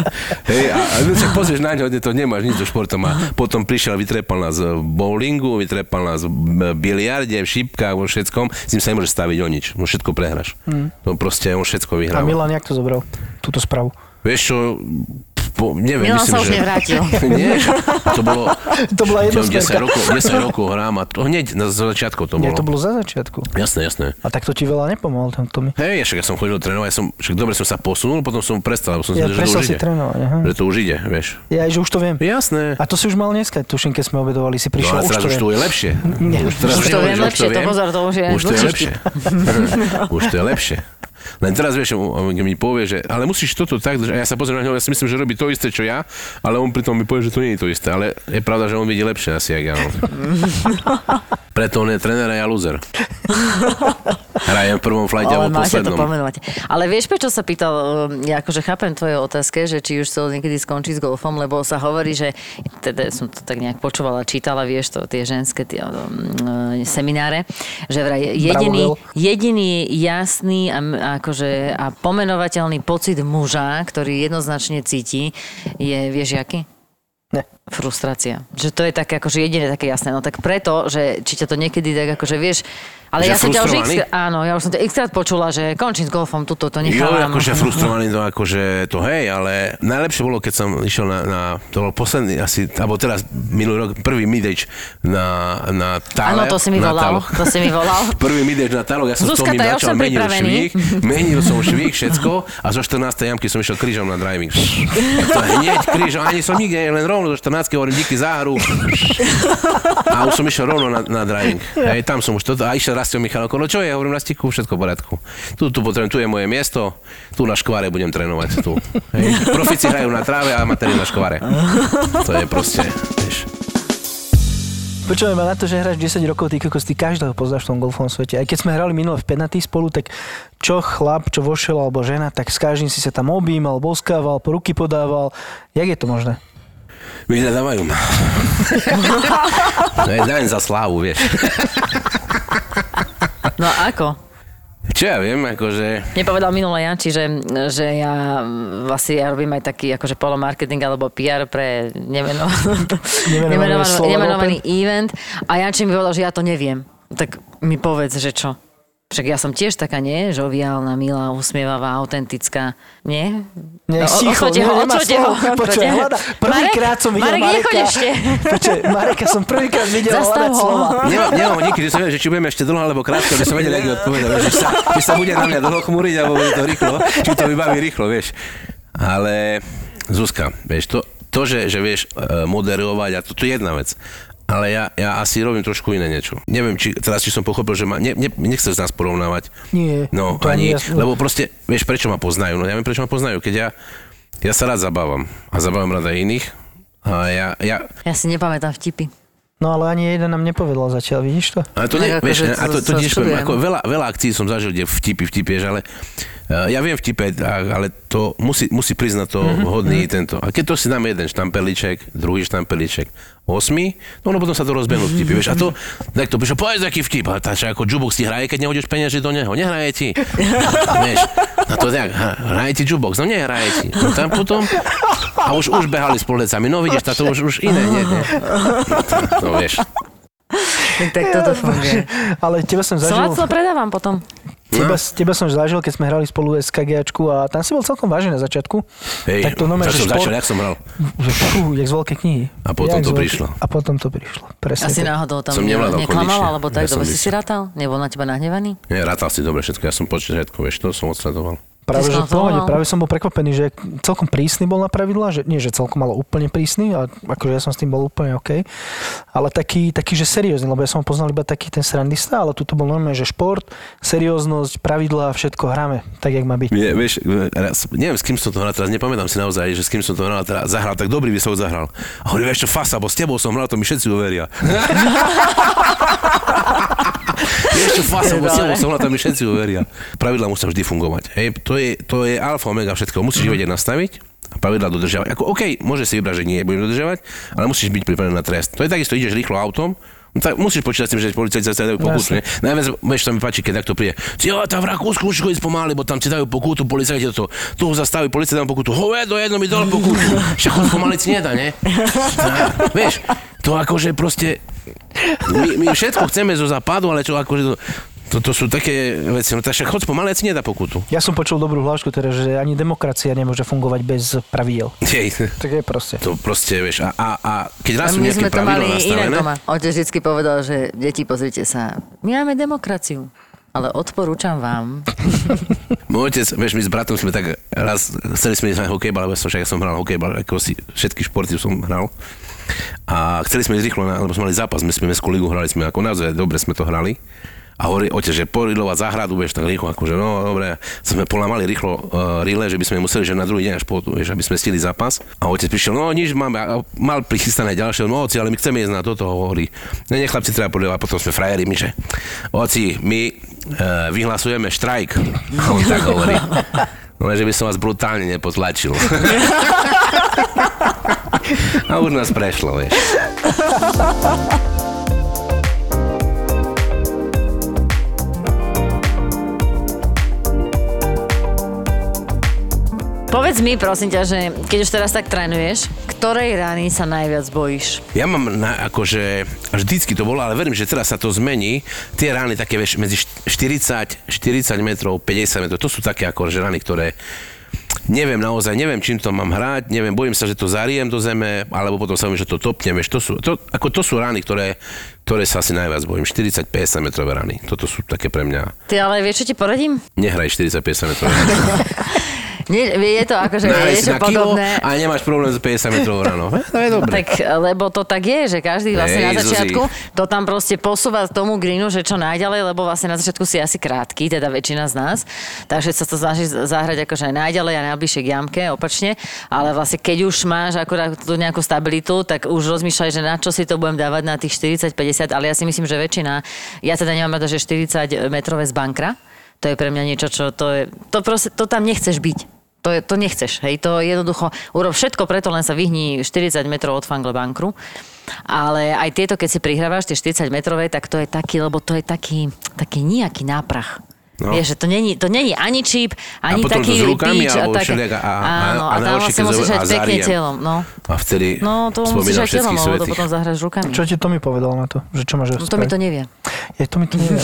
[laughs] Hej, a, a no, však pozrieš na ňo, to nemáš nič so športom a potom prišiel, vytrepal nás v bowlingu, vytrepal nás v biliarde, v šípkach, vo všetkom, s ním sa nemôže staviť o nič, mu všetko prehráš. To proste, on všetko A vyhrá. Milan, jak to zobral? Túto správu. Vieš čo, po, neviem, Milan myslím, sa už že... nevrátil. [laughs] Nie, to bolo... [laughs] To bola Čo, 10 jednosmerka. rokov, 10 rokov hrám a to hneď na začiatku to Nie, bolo. to bolo za začiatku. Jasné, jasné. A tak to ti veľa nepomohol ten Tomi. Hej, však ja som chodil trénovať, som, však dobre som sa posunul, potom som prestal, lebo som si Ja myslel, že to už si ide. trénovať, aha. Že to už ide, vieš. Ja, že už to viem. Jasné. A to si už mal dneska, tuším, keď sme obedovali, si No prišiel, teraz už to to viem. je lepšie. Nie, už, teraz už to viem lepšie, to pozor, to už je Už to je lepšie. [laughs] už to je lepšie. Len teraz vieš, on mi povie, že ale musíš toto tak, a ja sa pozriem na neho, ja si myslím, že robí to isté, čo ja, ale on pritom mi povie, že to nie je to isté. Ale je pravda, že on vidí lepšie asi, jak ja. no. [laughs] Preto on je tréner a ja loser. [laughs] Hrajem v prvom flighte a Ale vo máte to poslednom. pomenovať. Ale vieš, prečo sa pýtal, um, ja akože chápem tvoje otázke, že či už chcel niekedy skončiť s golfom, lebo sa hovorí, že, teda som to tak nejak počúvala, čítala, vieš to, tie ženské tie, um, semináre, že vraj jediný, Bravo, jediný jasný a, akože, a pomenovateľný pocit muža, ktorý jednoznačne cíti, je, vieš, aký? Ne. Frustrácia. Že to je také akože jediné také jasné. No tak preto, že či ťa to niekedy tak akože vieš, ale Že ja som ťa už x, áno, ja už som ťa x počula, že končím s golfom, tuto to Jo, nechávam. akože [laughs] frustrovaný to akože to hej, ale najlepšie bolo, keď som išiel na, na to bol posledný asi, alebo teraz minulý rok, prvý midage na, na tále. Áno, to si mi volal, to si mi volal. [laughs] Prvý midage na tálok, ja som Zuzka, s tá, ja menil švík, [laughs] menil som švík, všetko a zo 14. jamky som išiel krížom na driving. To hneď krížom, ani som nikde, len rovno zo 14. hovorím díky za hru. A už som išiel rovno na, na driving. Hej, tam som už toto, a išiel Rastio Michalko, no čo je, hovorím Rastiku, všetko v poriadku. Tu, tu potrebujem, tu je moje miesto, tu na škváre budem trénovať. Tu. Hej. Profici hrajú na tráve a amatéri na škváre. To je proste, vieš. Počúvaj ma na to, že hráš 10 rokov, ty kokos, ty každého poznáš v tom golfovom svete. Aj keď sme hrali minule v penatý spolu, tak čo chlap, čo vošiel, alebo žena, tak s každým si sa tam objímal, boskával, ruky podával. Jak je to možné? Vyhľadávajú ma. [laughs] To je daň za slávu, vieš. No a ako? Čo ja viem, akože... Nepovedal minule Janči, že, že ja vlastne ja robím aj taký akože polomarketing alebo PR pre nemeno, [laughs] nemenovaný, nemenovaný event a Janči mi povedal, že ja to neviem. Tak mi povedz, že čo? Však ja som tiež taká, nie? Žoviálna, milá, usmievavá, autentická. Nie? Nie, No, sticho, odsvote ho, slovo. ho, [laughs] Počuj, hľada, prvýkrát som videl Marek, Mareka. ešte. Počuj, Mareka som prvýkrát videl hľadať slova. Nemám, nikdy, že som vedel, že či budeme ešte dlho alebo krátko, aby som vedel, ako odpovedať. Že sa, či sa bude na mňa dlho chmúriť, alebo bude to rýchlo, či to vybaví rýchlo, vieš. Ale Zuzka, vieš, to, to že, že vieš eh, moderovať, a to, to je jedna vec. Ale ja, ja asi robím trošku iné niečo. Neviem, či teraz či som pochopil, že ma, ne, ne, nechceš nás porovnávať. Nie, No, to ani, ja- lebo proste, vieš, prečo ma poznajú? No ja viem, prečo ma poznajú. Keď ja, ja sa rád zabávam a zabávam rád aj iných. A ja, ja, Ja si nepamätám vtipy. No ale ani jeden nám nepovedal zatiaľ, vidíš to? Ale to Tak nie, akože vieš, to- a to, to to tiež poviem, ako veľa, veľa akcií som zažil, kde vtipy, vtipy, vieš, ale uh, ja viem vtipe, ale to musí, musí priznať to Mhm, vhodný tento. A keď to si dáme jeden štampeliček, druhý štampeliček, osmi, no, no potom sa to rozbehnú vtipy, vieš, a to, tak to píše, povedz aký vtip, a tá, ako Jubox ti hraje, keď nehodíš peniaze do neho, nehraje ti, [laughs] vieš, a to tak, hraje ti Jubox, no nehraje ti, no tam potom, a už, už behali s polecami, no vidíš, táto už, už iné, nie, nie. No vieš, [laughs] Tak, toto funguje. Ale teba som zažil... Slacno predávam potom. Teba, teba som zažil, keď sme hrali spolu SKGačku a tam si bol celkom vážny na začiatku. hej, tak to že som šport, začal, jak som hral. fú, jak z veľkej knihy. A potom Jak to veľkej- prišlo. A potom to prišlo. Presne. Asi tak. náhodou tam Som nevládal neklamal, alebo tak, Ja dobre si si rátal? Nebol na teba nahnevaný? Nie, rátal si dobre všetko, ja som počet všetko, vieš, to som odsledoval. Práve, že v pohode, práve som bol prekvapený, že celkom prísny bol na pravidla, že nie, že celkom ale úplne prísny, a akože ja som s tým bol úplne OK, ale taký, taký že seriózny, lebo ja som ho poznal iba taký ten srandista, ale tu bol normálne, že šport, serióznosť, pravidlá, všetko hráme, tak jak má byť. Nie, vieš, raz, neviem, s kým som to hral teraz, nepamätám si naozaj, že s kým som to hral teraz, zahral, tak dobrý by som ho zahral. A hovorí, vieš čo, fasa, bo s tebou som hral, to mi všetci uveria. [laughs] vieš čo, fasa, bo s tebou som hral, to mi všetci uveria. Pravidlá musia vždy fungovať. Hej, to je, to je alfa omega všetko. Musíš ich vedieť nastaviť a pravidlá dodržiavať. Ako, OK, môže si vybrať, že nie budem dodržiavať, ale musíš byť pripravený na trest. To je takisto, ideš rýchlo autom, No tak musíš počítať s tým, že policajti sa dajú pokutu. Ne? Najviac, vieš, sa mi páči, keď takto príde. Jo, tam v Rakúsku musíš chodiť pomaly, bo tam ti dajú pokutu, policajti to. Tu ho zastaví, policajti dajú pokutu. Hovedo, jedno mi dal pokutu. Však chod pomaly si nedá, ne? No, vieš, to akože proste... My, my všetko chceme zo západu, ale čo akože to, toto sú také veci, no tak však chod pomaly, si nedá pokutu. Ja som počul dobrú hlášku, teda, že ani demokracia nemôže fungovať bez pravidiel. Hej, Tak je proste. to proste, vieš, a, a, a keď raz sú my nejaké sme to mali pravidlá inak nastavené, doma. Otec vždy povedal, že deti, pozrite sa, my máme demokraciu. Ale odporúčam vám. [laughs] Môj otec, vieš, my s bratom sme tak raz, chceli sme ísť na hokejbal, lebo som však ja som hral hokejbal, ako si všetky športy som hral. A chceli sme ísť rýchlo, na, lebo sme mali zápas, my sme mestskú ligu hrali, sme ako naozaj dobre sme to hrali. A hovorí otec, že poridlovať záhradu, vieš, tak rýchlo, akože no dobre, sme polamali rýchlo uh, rile, že by sme museli, že na druhý deň až po, vieš, aby sme stihli zápas. A otec prišiel, no nič, máme, a mal prichystané ďalšie, no oci, ale my chceme ísť na toto, hovorí. No nie, chlapci, treba podľa, potom sme frajeri, my, že oci, my uh, vyhlasujeme štrajk. A on tak hovorí. No, že by som vás brutálne nepotlačil. [laughs] a už nás prešlo, vieš. Povedz mi, prosím ťa, že keď už teraz tak trénuješ, ktorej rány sa najviac bojíš? Ja mám na, akože, vždycky to bolo, ale verím, že teraz sa to zmení. Tie rány také, vieš, medzi št- 40, 40 metrov, 50 metrov, to sú také akože rány, ktoré neviem naozaj, neviem, čím to mám hrať, neviem, bojím sa, že to zariem do zeme, alebo potom sa viem, že to topnem, vieš, to sú, to, ako to sú rány, ktoré, ktoré sa asi najviac bojím. 40-50 metrové rány, toto sú také pre mňa. Ty ale vieš, čo ti poradím? Nehraj 40-50 metrové rány. [laughs] Nie, je to akože niečo na kilo podobné. a nemáš problém s 50 metrovou ranou. To je dobré. Tak, lebo to tak je, že každý vlastne Hej, na Zuzi. začiatku to tam proste posúva tomu greenu, že čo najďalej, lebo vlastne na začiatku si asi krátky, teda väčšina z nás. Takže sa to snaží zahrať akože aj najďalej a najbližšie k jamke, opačne. Ale vlastne keď už máš akurát tú nejakú stabilitu, tak už rozmýšľaj, že na čo si to budem dávať na tých 40-50, ale ja si myslím, že väčšina, ja teda nemám rada, že 40 metrové z bankra, to je pre mňa niečo, čo to je, to proste, to tam nechceš byť. To, je, to nechceš, hej, to jednoducho, urob všetko preto, len sa vyhni 40 metrov od Fangle Bankru. Ale aj tieto, keď si prihrávaš tie 40 metrové, tak to je taký, lebo to je taký, taký nejaký náprach. No. No. Vieš, že to není, to není ani čip, ani to taký s rukami, píč alebo také- všelijak a- a- Áno, a a, tam vlastne musíš a pekne telom. No, A vtedy no to musíš aj telom, lebo to potom zahraš rukami. Čo ti to mi povedal na to? Že čo máš No to mi to nevie. Je, to mi to nevie.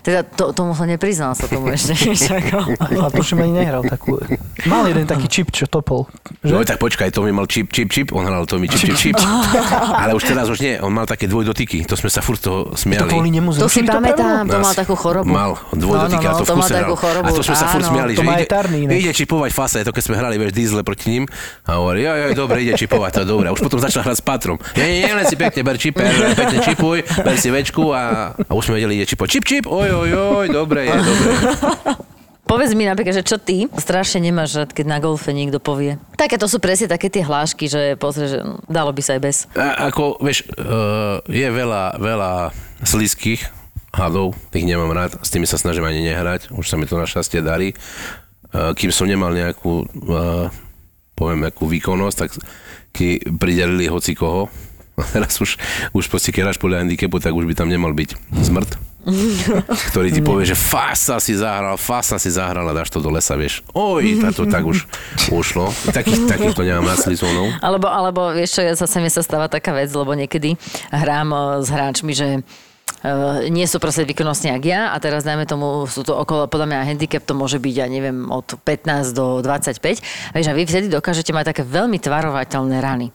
Teda to, tomu sa nepriznal sa tomu ešte. [laughs] A to už ani nehral takú. Mal jeden taký čip, čo topol. No Že? tak počkaj, to mi mal čip, čip, čip, on hral to mi čip, čip, čip. [laughs] Ale už teraz už nie, on mal také dvojdotyky, to sme sa furt toho To smiali. nemu To si pamätám, to mal takú chorobu. Mal dvojdotyky No, no, no, to v to mal kuse takú chorobu. A to sme sa furt smiali, že ide, Tarný ide čipovať fasa, je to keď sme hrali, vieš, diesle proti ním. A hovorí, jo, jo, dobre, ide čipovať, to je dobre. A už potom začal hrať s patrom. Nie, nie, nie, len si pekne ber čip, ber, pekne čipuj, ber si večku a, a už sme vedeli, ide čipovať. Čip, čip, oj, oj, oj, dobre je, dobre. povedz mi napríklad, že čo ty strašne nemáš rád, keď na golfe niekto povie. Také to sú presne také tie hlášky, že pozrie, že dalo by sa aj bez. A, ako, vieš, uh, je veľa, veľa slízkych hadov, tých nemám rád, s tými sa snažím ani nehrať, už sa mi to našťastie darí. Uh, kým som nemal nejakú, uh, poviem, nejakú výkonnosť, tak ti pridelili hoci koho. [laughs] Teraz už, už proste, keď hráš podľa handicapu, tak už by tam nemal byť zmrt. [laughs] ktorý ti povie, že fasa si zahral, fasa si zahral a dáš to do lesa, vieš. Oj, to tak už [laughs] ušlo. Takých, takýchto nemám rád slizónov. Alebo, alebo vieš čo, zase mi sa stáva taká vec, lebo niekedy hrám eh, s hráčmi, že nie sú proste výkonnostne jak ja a teraz dajme tomu, sú to okolo, podľa mňa handicap to môže byť, ja neviem, od 15 do 25. Vieš, a vy vtedy dokážete mať také veľmi tvarovateľné rany.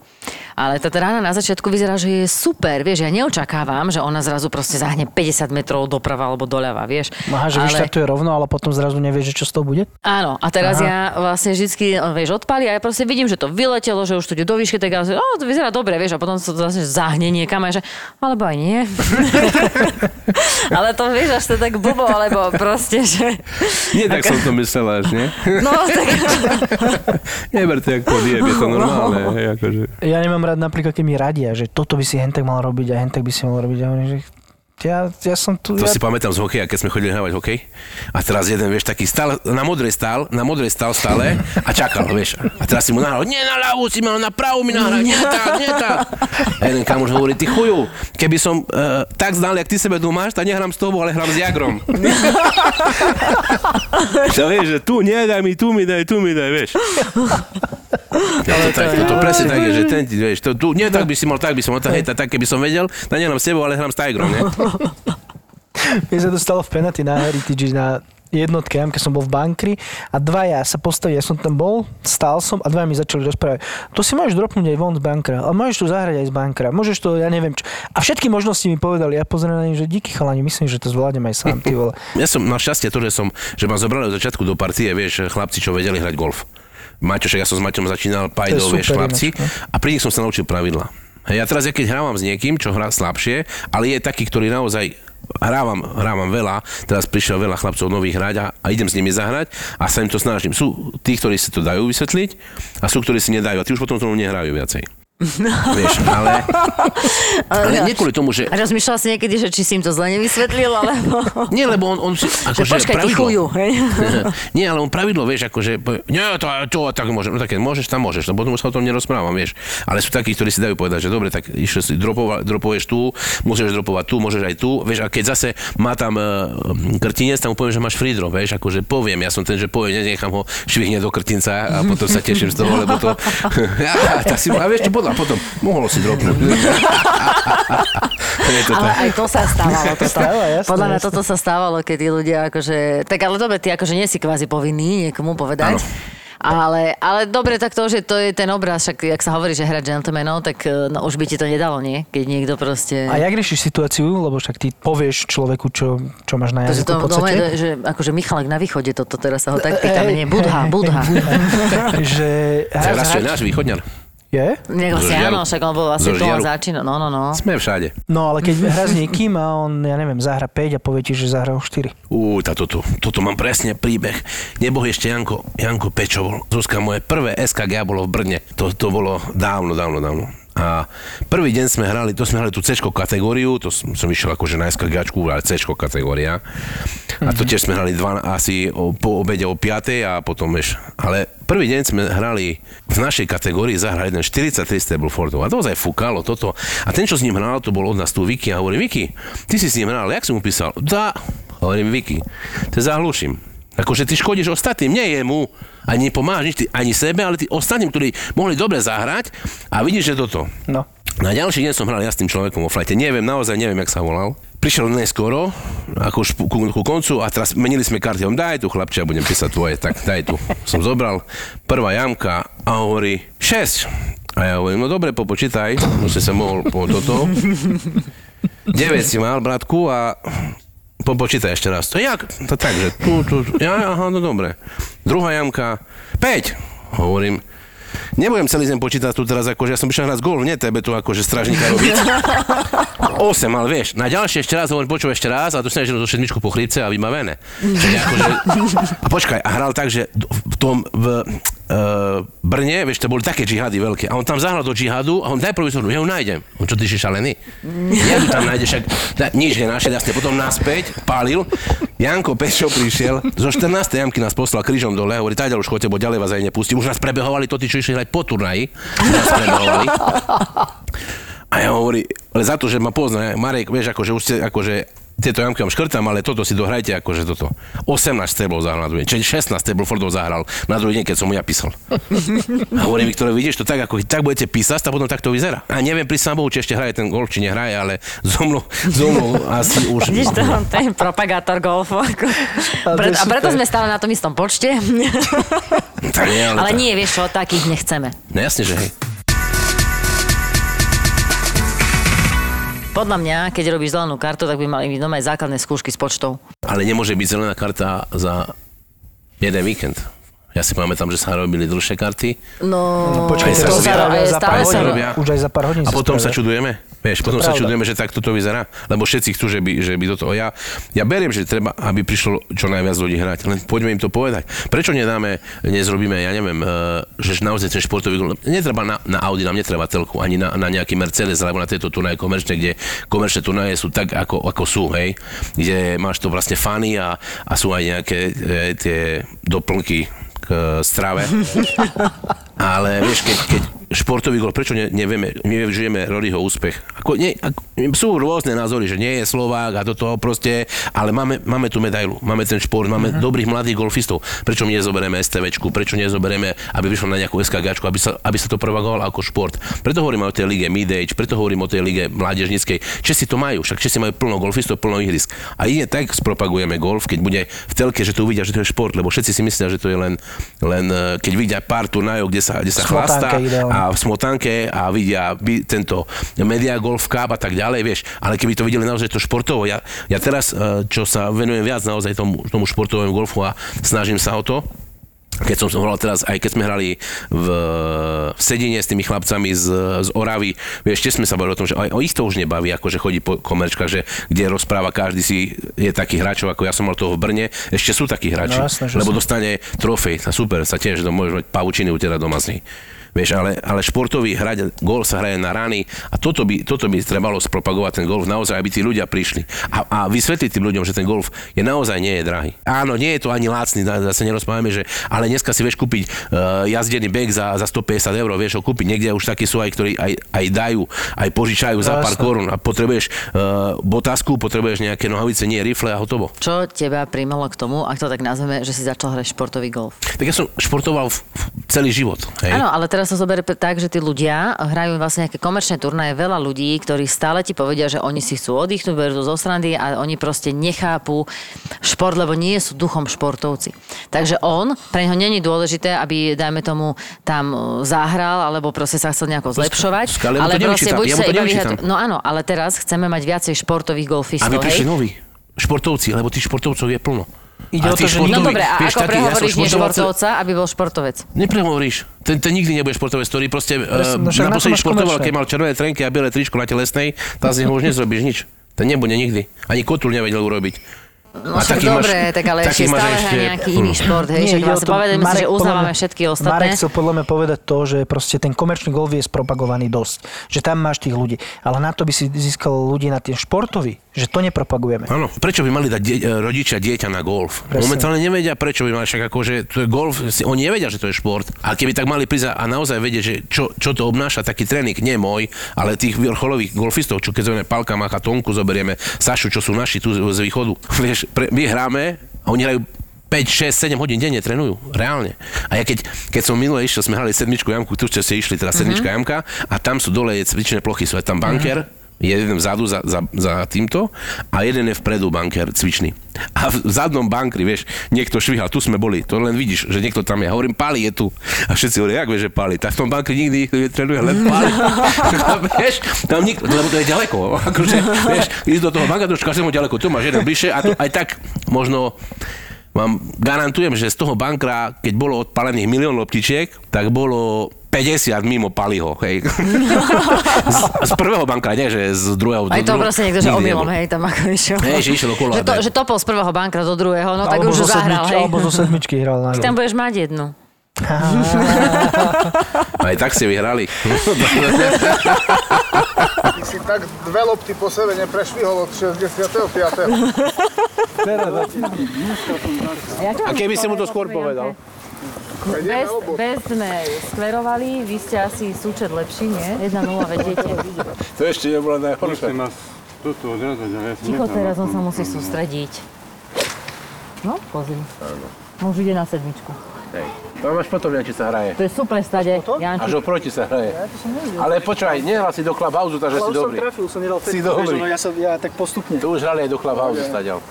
Ale tá rána na začiatku vyzerá, že je super, vieš, ja neočakávam, že ona zrazu proste zahne 50 metrov doprava alebo doľava, vieš. Aha, že ale... vyštartuje rovno, ale potom zrazu nevieš, že čo z toho bude? Áno, a teraz Aha. ja vlastne vždycky, vieš, odpali a ja proste vidím, že to vyletelo, že už to ide do výšky, tak ja si, oh, to vyzerá dobre, vieš, a potom sa to zase zahne niekam a že, alebo aj nie. [laughs] ale to vieš, až to tak blbo, alebo proste, že... Nie, tak som to myslela, až nie? No, tak... [laughs] Neberte, jak podiem, je to normálne. No. hej, Akože. Ja nemám rád napríklad, keď mi radia, že toto by si hentek mal robiť a hentek by si mal robiť. A hovorím, že ja, ja som tu... To ja... si pamätám z hokeja, keď sme chodili hrávať hokej. A teraz jeden, vieš, taký stál, na modrej stál, na modrej stál stále a čakal, vieš. A teraz si mu nahral, nie na ľavú, si mal na pravú mi nahral, nie tak, nie tak. A jeden kamoš hovorí, ty chuju, keby som uh, tak znal, jak ty sebe tu máš, tak nehrám s tobou, ale hrám s Jagrom. Čo vieš, že tu nedaj mi, tu mi daj, tu mi daj, vieš. [laughs] Ja to, tak, to, to presne tak je, že ten, vieš, to, tu, nie tak by si mal, tak by som mal, tak, hej, tak, tak keby som vedel, tak nehrám s tebou, ale hrám s Tigrom, nie? [laughs] Mne sa to stalo v penalty na Heritage na jednotke, keď som bol v bankri a dvaja sa postavili, ja som tam bol, stál som a dvaja mi začali rozprávať. To si môžeš dropnúť aj von z bankra, ale môžeš tu zahrať aj z bankra, môžeš to, ja neviem čo. A všetky možnosti mi povedali, ja pozerám na nich, že díky chalani, myslím, že to zvládnem aj sám, ty vole. [laughs] Ja som na šťastie to, že som, že ma zobrali od začiatku do partie, vieš, chlapci, čo vedeli hrať golf. Maťo, ja som s Maťom začínal, Pajdo, super vieš, chlapci. ináč, no. A pri nich som sa naučil pravidla. Hej, ja teraz, ja keď hrávam s niekým, čo hrá slabšie, ale je taký, ktorý naozaj hrávam, hrávam veľa, teraz prišiel veľa chlapcov nových hrať a, a idem s nimi zahrať a sa im to snažím. Sú tí, ktorí si to dajú vysvetliť a sú, ktorí si nedajú a tí už potom tomu nehrajú viacej. Vieš, ale, [laughs] ale nie kvôli tomu, že... Rozmýšľal si niekedy, že či si im to zle nevysvetlil, alebo... [laughs] Nie, lebo on, on si, Že akože počkaj, pravidlo, chuju, hej? [laughs] Nie, ale on pravidlo, vieš, akože, nie, to, to tak môže, no tak môžeš, tam môžeš, no potom sa o tom nerozprávam, vieš. Ale sú takí, ktorí si dajú povedať, že dobre, tak išiel si, dropova, dropuješ tu, môžeš dropovať tu, môžeš aj tu, vieš, a keď zase má tam uh, krtinec, tam mu poviem, že máš free drop, vieš, akože poviem, ja som ten, že poviem, nenechám ho švihne do krtinca a potom sa teším z toho, lebo to, ja, tak si, a vieš čo, podľa, potom mohlo si dropnúť. [laughs] Je to Ale tak. aj to sa stávalo. [laughs] Toto. Stáva, jasné, Podľa mňa toto sa stávalo, keď tí ľudia akože... Tak ale dobre, ty akože nie si kvázi povinný niekomu povedať. Ale, ale dobre, tak to, že to je ten obraz, však jak sa hovorí, že hrať gentlemanov, tak e, no, už by ti to nedalo, nie? Keď niekto proste... A jak riešiš situáciu, lebo však ty povieš človeku, čo, čo máš na To, jazyku to, v podstate. že akože Michalek na východe, toto teraz sa ho tak pýtame, nie? [laughs] Budha, Budha. že Teraz je náš východňar. Je? Vlastne Žiaru. áno, však on bol vlastne Zo tu a Žiaru. začína. No, no, no. Sme všade. No ale keď hrá s niekým a on, ja neviem, zahra 5 a povie ti, že zahral 4. Ú, táto tu, toto mám presne príbeh. Neboh ešte Janko, Janko Pečo bol. Zuzka, moje prvé SKG bolo v Brne. To, to bolo dávno, dávno, dávno. A prvý deň sme hrali, to sme hrali tú C kategóriu, to som, som išiel akože na SKG, ale C kategória. A to tiež sme hrali dva, asi o, po obede o 5 a potom eš. Ale prvý deň sme hrali v našej kategórii, zahrali jeden 43 Stablefordov. A to ozaj fúkalo toto. A ten, čo s ním hral, to bol od nás tu Vicky. A hovorím, Vicky, ty si s ním hral, jak si mu písal? Dá. Hovorím, Vicky, te zahluším. Akože ty škodíš ostatným, nie jemu, ani nepomáhaš nič, ty, ani sebe, ale ty ostatným, ktorí mohli dobre zahrať a vidíš, že toto. No. Na ďalší deň som hral ja s tým človekom vo flajte. Neviem, naozaj neviem, jak sa volal. Prišiel neskoro, ako už ku, ku koncu a teraz menili sme karty. On daj tu chlapče, ja budem písať tvoje. Tak daj tu. Som zobral prvá jamka a hovorí 6. A ja hovorím, no dobre, popočítaj, už si sa mohol po toto. 9 si mal, bratku, a popočítaj ešte raz. To jak? To tak, že tu, tu, tu. Ja, aha, no dobre. Druhá jamka, 5. Hovorím, Nebudem celý deň počítať tu teraz, akože ja som prišiel hrať golf, nie tebe tu akože stražníka robiť. 8, ale vieš, na ďalšie ešte raz hovorím, počuj ešte raz, a tu snažím do sedmičku po chrípce a vybavené. Čiže akože, [laughs] a počkaj, a hral tak, že v tom, v, uh, Brne, vieš, to boli také džihady veľké. A on tam zahral do džihadu a on najprv vyzornú, ja ho nájdem. On čo, ty si šalený? Ja tu tam nájdeš, však da, nič nenašiel, jasne, potom naspäť, pálil. Janko Pešo prišiel, zo 14. jamky nás poslal krížom dole, hovorí, tak už chodte, bo ďalej vás aj nepustím. Už nás prebehovali to, tí, čo išli hrať po turnaji. Nás prebehovali. A ja hovorí, ale za to, že ma pozná, Marek, vieš, akože už ste, akože tieto jamky vám škrtám, ale toto si dohrajte, akože toto. 18 steblov zahral na druhý deň, čiže 16 steblov Fordov zahral na druhý deň, keď som mu ja písal. A hovorím, Viktore, vidíš to tak, ako tak budete písať, tak potom tak to vyzerá. A neviem pri Bohu, či ešte hraje ten golf, či nehraje, ale zo mnou, zo mnou asi už... Vidíš, to, to je propagátor golfu. To Pre, a preto sme stále na tom istom počte. Tak nie, ale, Ale tak- nie, vieš čo, takých nechceme. No jasne, že hej. Podľa mňa, keď robíš zelenú kartu, tak by mali byť doma základné skúšky s počtou. Ale nemôže byť zelená karta za jeden víkend. Ja si pamätám, že sa robili dlhšie karty No, Počkaj, Aj sa to sa za stále pár sa hodín. robia. Už aj za pár hodín A potom sa čudujeme. Vieš, potom sa čudujeme, že takto to vyzerá. Lebo všetci chcú, že by, že by do toho... Ja, ja beriem, že treba, aby prišlo čo najviac ľudí hrať. Len poďme im to povedať. Prečo nedáme, nezrobíme, ja neviem, eh, že naozaj ten športový gol... Netreba na, na Audi, nám netreba telku, ani na, na nejaký Mercedes, alebo na tieto turnaje komerčné, kde komerčné turnaje sú tak, ako, ako sú, hej. Kde máš to vlastne fany a, a sú aj nejaké eh, tie doplnky k eh, strave. [laughs] Ale vieš, keď, keď športový gol, prečo ne, nevieme, nevyužijeme Roryho úspech? Ako, nie, ako, sú rôzne názory, že nie je Slovák a do toho proste, ale máme, máme tu medailu, máme ten šport, máme uh-huh. dobrých mladých golfistov. Prečo my nezoberieme STVčku, prečo nezoberieme, aby vyšlo na nejakú SKGčku, aby sa, aby sa to propagovalo ako šport. Preto hovorím o tej lige Mid-Age, preto hovorím o tej lige mládežníckej. Česi to majú, však Česi majú plno golfistov, plno ihrisk. A ide tak spropagujeme golf, keď bude v telke, že to uvidia, že to je šport, lebo všetci si myslia, že to je len, len eh, keď vidia pár turnajov, kde sa, kde sa chlastá. A v smotánke a vidia by, tento Media Golf Cup a tak ďalej, vieš. Ale keby to videli naozaj to športovo, ja, ja teraz, eh, čo sa venujem viac naozaj tomu, tomu športovému golfu a snažím sa o to, keď som hral teraz, aj keď sme hrali v, v Sedine s tými chlapcami z, z Oravy, vieš, tiež sme sa bavili o tom, že aj o ich to už nebaví, akože chodí po komerčkách, že kde rozpráva každý si je taký hráčov, ako ja som mal toho v Brne, ešte sú takí hráči, No jasné, že lebo sú. dostane trofej, super, sa tiež, môžeš mať pavučiny utierať doma z nej. Vieš, ale, ale športový hrať, golf sa hraje na rany a toto by, toto by trebalo spropagovať ten golf naozaj, aby tí ľudia prišli. A, a vysvetliť tým ľuďom, že ten golf je naozaj nie je drahý. Áno, nie je to ani lácný, na- zase nerozprávame, že ale dneska si vieš kúpiť uh, jazdený beh za, za 150 eur, vieš ho kúpiť. Niekde už takí sú aj, ktorí aj, aj dajú, aj požičajú za pár Jasné. korún a potrebuješ uh, botasku, potrebuješ nejaké nohavice, nie rifle a hotovo. Čo teba primelo k tomu, ak to tak nazveme, že si začal hrať športový golf? Tak ja som športoval v, v celý život. Áno, ale teraz sa zoberie tak, že tí ľudia hrajú vlastne nejaké komerčné turnaje, veľa ľudí, ktorí stále ti povedia, že oni si chcú oddychnúť, berú zo srandy a oni proste nechápu šport, lebo nie sú duchom športovci. Takže on, pre neho není dôležité, aby, dajme tomu, tam e, zahral, alebo proste sa chcel nejako zlepšovať. Skale ale proste buď ja sa iba vyhať- No áno, ale teraz chceme mať viacej športových golfistov, Aby prišli hej? noví športovci, lebo tých športovcov je plno. Ide o to, že No športoví- dobre, a vieš, ako taký, prehovoríš som nie športoval celé- športovca, aby bol športovec? Neprehovoríš. Ten, ten nikdy nebude športovec, ktorý proste Presne, no uh, naposledy máš športoval, keď mal červené trenky a biele tričko na telesnej, tá z neho už nezrobíš nič. Ten nebude nikdy. Ani kotul nevedel urobiť. No však dobre, tak ale ešte máš stále hrá nejaký iný šport, hej, o vlastne povedeme si, Marek, že podľa uznávame mňa- všetky Marek ostatné. chcel podľa mňa povedať to, že proste ten komerčný golf je spropagovaný dosť. Že tam máš tých ľudí. Ale na to by si získal ľudí na ten športový, že to nepropagujeme. Áno, prečo by mali dať die, rodičia dieťa na golf? Presne. Momentálne nevedia, prečo by mali, však akože to je golf, oni nevedia, že to je šport. A keby tak mali prísť a naozaj vedieť, že čo, čo to obnáša taký tréning, nie môj, ale tých vrcholových golfistov, čo keď zoberieme Palka Macha, Tonku, zoberieme Sašu, čo sú naši tu z z východu. [laughs] Vieš, pre, my hráme a oni hrajú 5, 6, 7 hodín denne trénujú, reálne. A ja keď, keď som minule išiel, sme hrali sedmičku jamku, tu ste si išli, teda sedmička jamka a tam sú dole je cvičné plochy, sú aj tam banker, je jeden vzadu za, za, za týmto a jeden je vpredu banker cvičný. A v zadnom bankri, vieš, niekto švihal, tu sme boli, to len vidíš, že niekto tam je. Hovorím, Pali je tu. A všetci hovoria, jak vieš, že Pali? Tak v tom bankri nikdy trénuje len [laughs] Pali. Vieš, tam nikto, lebo to je ďaleko. [laughs] Akože, vieš, ísť do toho banka, už každému ďaleko, tu máš jeden bližšie a to aj tak možno vám garantujem, že z toho bankra, keď bolo odpalených milión loptičiek, tak bolo 50 mimo Paliho, hej. [laughs] z, z prvého banka, nie, že z druhého. Aj to druhého. proste niekto, že omylom, hej, tam ako išiel. Hej, že išiel okolo Že, to, že topol z prvého bankra do druhého, no tak už zo zahral, sedmičky, hej. alebo zo sedmičky hral na Tam budeš mať jednu. [laughs] Aj tak ste vyhrali. Ty si tak dve lopty po sebe neprešvihol od 65. A keby si mu to skôr povedal? Bez, bez sme skverovali, vy ste asi súčet lepší, nie? 1-0 vedete. To ešte nebolo Proste nás toto odrazať, ale ja som Ticho, teraz na on sa musí sústrediť. No, pozri. Už ide na sedmičku. Hej. To máš potom, či sa hraje. To je super stade. Janči, Až oproti sa hraje. Ale počúvaj, nehral si do clubhouse, takže si dobrý. som nedal Si dobrý. ja, sa, ja tak postupne. Tu už hrali aj do clubhouse stadiaľ.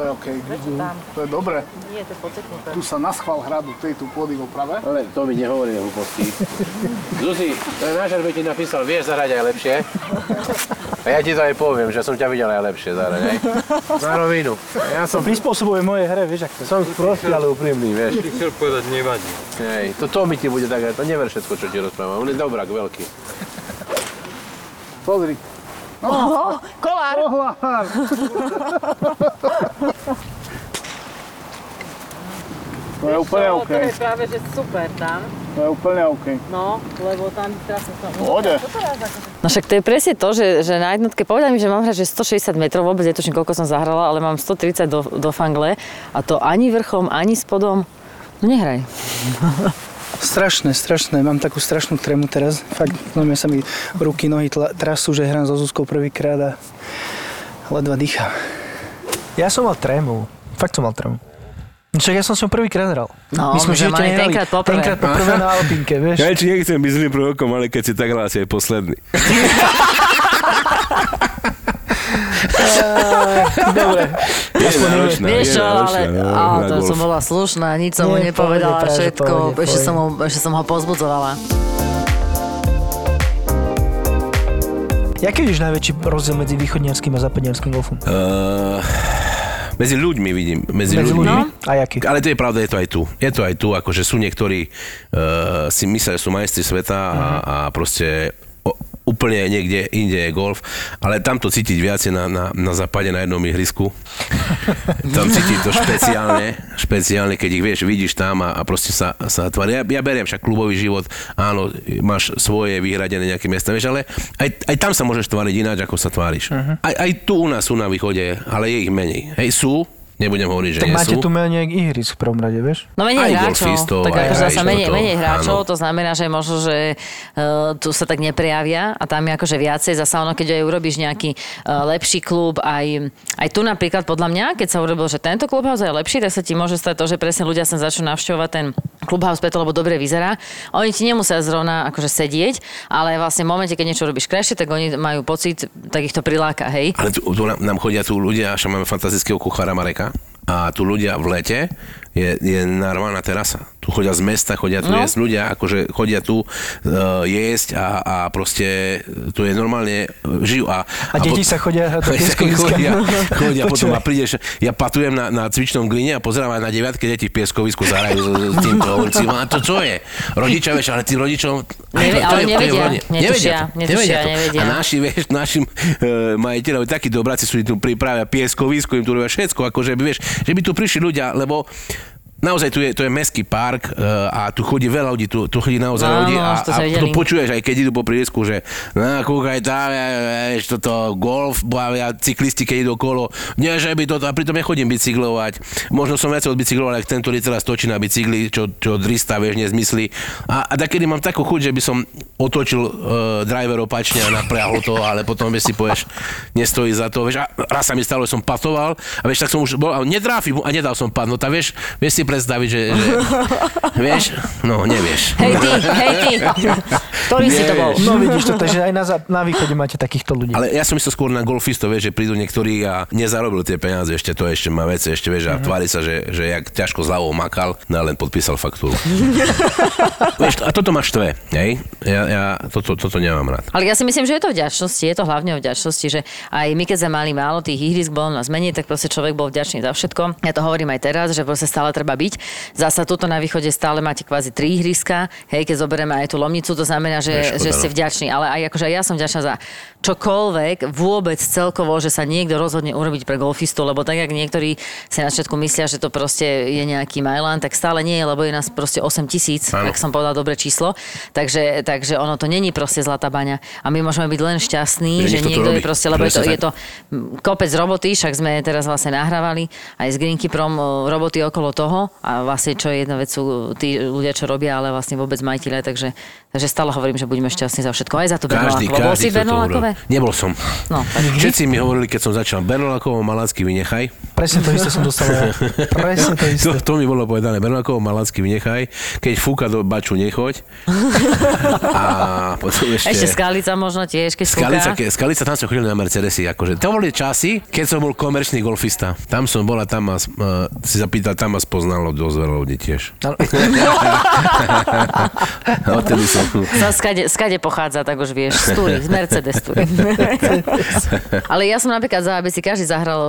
To je OK, to je dobré. nie, to je podseknuté. Tu sa naschval hradu, tejto pôdy v oprave. Ale to mi nehovorí hlúposti. Zuzi, to je náš by ti napísal, vieš zahrať aj lepšie. A ja ti to aj poviem, že som ťa videl aj lepšie zahrať, hej? Na rovinu. Ja som, Prispôsobuje moje hre, vieš, ak to som sprostý, ale úprimný, vieš. Ty chcel povedať, nevadí. Hej, to, to mi ti bude tak, to never všetko, čo ti rozprávam. On je dobrák veľký. Pozri. Kolár! Pohľad. To je úplne OK. To je práve, že super tam. To je úplne OK. No, lebo tam teraz sa to... Pôjde. No však to je presne to, že, že na jednotke povedali mi, že mám hrať že 160 metrov, vôbec netuším, koľko som zahrala, ale mám 130 do, do fangle a to ani vrchom, ani spodom. No nehraj. Strašné, strašné. Mám takú strašnú trému teraz. Fakt, no sa mi ruky, nohy tla, trasú, že hrám so Zuzkou prvýkrát a ledva dýcham. Ja som mal trému. Fakt som mal trému. Však ja som s ňou prvýkrát hral. No, My sme že mali nehrali. tenkrát poprvé. Tenkrát poprvé na Alpinke, [laughs] vieš. Ja či nechcem byť zlým prorokom, ale keď si tak hral, si aj posledný. [laughs] Dobre. Je náročná, Vieš je čo, ale náročná, no, á, na to som bola slušná, nič som mu nepovedala, všetko, ešte som, ho, ešte som ho pozbudzovala. Jaký vidíš najväčší rozdiel medzi východniarským a západniarským golfom? Uh, medzi ľuďmi vidím, medzi, Medzi ľuďmi. ľuďmi? A jaký? Ale to je pravda, je to aj tu. Je to aj tu, akože sú niektorí, uh, si myslia, že sú majstri sveta a, a proste úplne niekde inde je golf, ale tam to cítiť viacej na, na, na západe na jednom ihrisku. [laughs] tam cítiť to špeciálne, špeciálne, keď ich vieš, vidíš tam a, a proste sa, sa tvária. Ja, ja beriem však klubový život, áno, máš svoje vyhradené nejaké miesta, vieš, ale aj, aj tam sa môžeš tváriť ináč, ako sa tváriš. Mhm. Aj, aj tu u nás sú na východe, ale je ich menej. Hej, sú, nebudem hovoriť, že Tak nie máte sú. tu menej ihrisk v prvom rade, vieš? No menej Aj hráčov, golfistov, tak aj- akože zase menej, menej hráčov, áno. to znamená, že možno, že uh, tu sa tak neprejavia a tam je akože viacej, zase ono, keď aj urobíš nejaký uh, lepší klub, aj, aj tu napríklad podľa mňa, keď sa urobil, že tento klubhouse je lepší, tak sa ti môže stať to, že presne ľudia sa začnú navštevovať ten klubhouse preto, lebo dobre vyzerá. Oni ti nemusia zrovna akože sedieť, ale vlastne v momente, keď niečo robíš krajšie, tak oni majú pocit, tak ich to priláka, hej. Ale tu, tu nám chodia tu ľudia, až máme fantastického kuchára Mareka. A tu ľudia v lete je, je normálna terasa. Tu chodia z mesta, chodia tu No. jesť ľudia, akože chodia tu uh, jesť a, a proste tu je normálne, uh, žijú. A, A [laughs] deti sa chodia hrať [laughs] chodia, chodia potom a prídeš, ja patujem na, na cvičnom gline a pozerám aj na deviatke deti v pieskovisku zahrajú s, s týmto hovorím, a to čo je? Rodičia, vieš, ale tí rodičom... Nevie- ale je- je nevedia, rodi- netušia, to, netušia, to. nevedia. A naši, vieš, našim uh, majiteľom, takí dobráci sú, im tu pripravia pieskovisko, im tu robia všetko, akože by, vieš, že by tu prišli ľudia, lebo Naozaj tu je, to je mestský park uh, a tu chodí veľa ľudí, tu, tu chodí naozaj Áno, ľudí a, to a videli. počuješ aj keď idú po príliesku, že no, kúkaj tam, ja- vieš, toto golf, bavia cyklisti, keď idú okolo, nie, že by toto, a pritom nechodím bicyklovať. Možno som viac odbicykloval, ako ten, ktorý teraz točí na bicykli, čo, čo drista, vieš, nezmyslí. A, a takedy mám takú chuť, že by som otočil uh, driver opačne a napriahol to, ale potom vieš si povieš, nestojí za to, vieš, a raz sa mi stalo, že som patoval a vieš, tak som už bol, a netráfim a nedal som padnúť a vieš, vieš si predstaviť, že, že [laughs] vieš, no nevieš. Hej ty, hej ty. Ktorý si to bol? No vidíš to, takže aj na, na východe máte takýchto ľudí. Ale ja som myslel skôr na golfistov, vieš, že prídu niektorí a nezarobil tie peniaze, ešte to ešte má veci, ešte vieš, a Mhm. tvári sa, že, že jak ťažko s hlavou makal, no a len podpísal faktúru. [laughs] vieš, a toto ma štve, hej? Ja, ja toto, toto nemám rád. Ale ja si myslím, že je to vďačnosti, je to hlavne o vďačnosti, že aj my, keď sme mali málo tých ihrisk, bolo nás menej, tak proste človek bol vďačný za všetko. Ja to hovorím aj teraz, že proste stále treba byť. Zasa tuto na východe stále máte kvázi tri ihriska, hej, keď zoberieme aj tú lomnicu, to znamená, že, že ste vďační. Ale aj akože ja som vďačná za čokoľvek, vôbec celkovo, že sa niekto rozhodne urobiť pre golfistu, lebo tak, jak niektorí si na začiatku myslia, že to proste je nejaký Majlan, tak stále nie je, lebo je nás proste 8 tisíc, tak som povedal dobre číslo. Takže, takže ono to není proste zlatá baňa. A my môžeme byť len šťastní, Že že niekto to niekto je proste, lebo je to, je to kopec roboty, však sme teraz vlastne nahrávali aj s Greenkeeperom o, roboty okolo toho a vlastne čo je jedna vec sú tí ľudia, čo robia, ale vlastne vôbec majiteľe, takže, takže stále hovorím, že budeme šťastní za všetko. Aj za to Každý, Bernolákovo. Bol si urobil. Nebol som. No, tak Všetci mi hovorili, keď som začal Bernolákovo, Malacky vynechaj. Presne to isté som dostal ja. Presne to isté. [laughs] To, to mi bolo povedané, Bernolákovo, Malacky vynechaj. Keď fúka do baču, nechoď. [laughs] A potom ešte... Ešte Skalica možno tiež, keď Skalica, fúka. ke, Skalica, tam som chodil na Mercedesy, akože. To boli časy, keď som bol komerčný golfista. Tam som bol a tam ma, uh, si zapýtal, tam ma spoznalo dosť veľa ľudí tiež. [laughs] Odtedy som... Skade, skade pochádza, tak už vieš, z túry, z Mercedes túry. [laughs] Ale ja som napríklad za, aby si každý zahral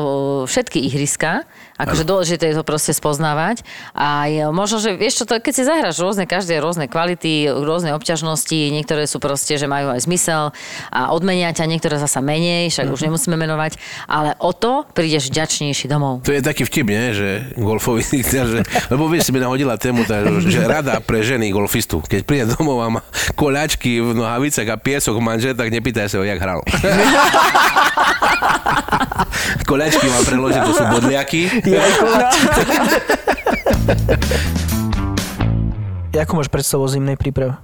všetky ihriska, akože dôležité je to proste spoznávať. A je, možno, že vieš čo, to, keď si zahráš rôzne, každé rôzne kvality, rôzne obťažnosti, niektoré sú proste, že majú aj zmysel a odmenia ťa, niektoré zasa menej, však už nemusíme menovať, ale o to prídeš vďačnejší domov. To je taký vtip, nie? že golfový, [laughs] že, lebo vieš, si mi nahodila tému, tá, že rada pre ženy golfistu. Keď príde domov a má koľačky v nohavicách a piesok v manžel, tak nepýtaj sa ho, jak hral. [laughs] [laughs] koľačky mám preložiť, to sú bodliaky. [laughs] Ako máš predstavu o zimnej príprave?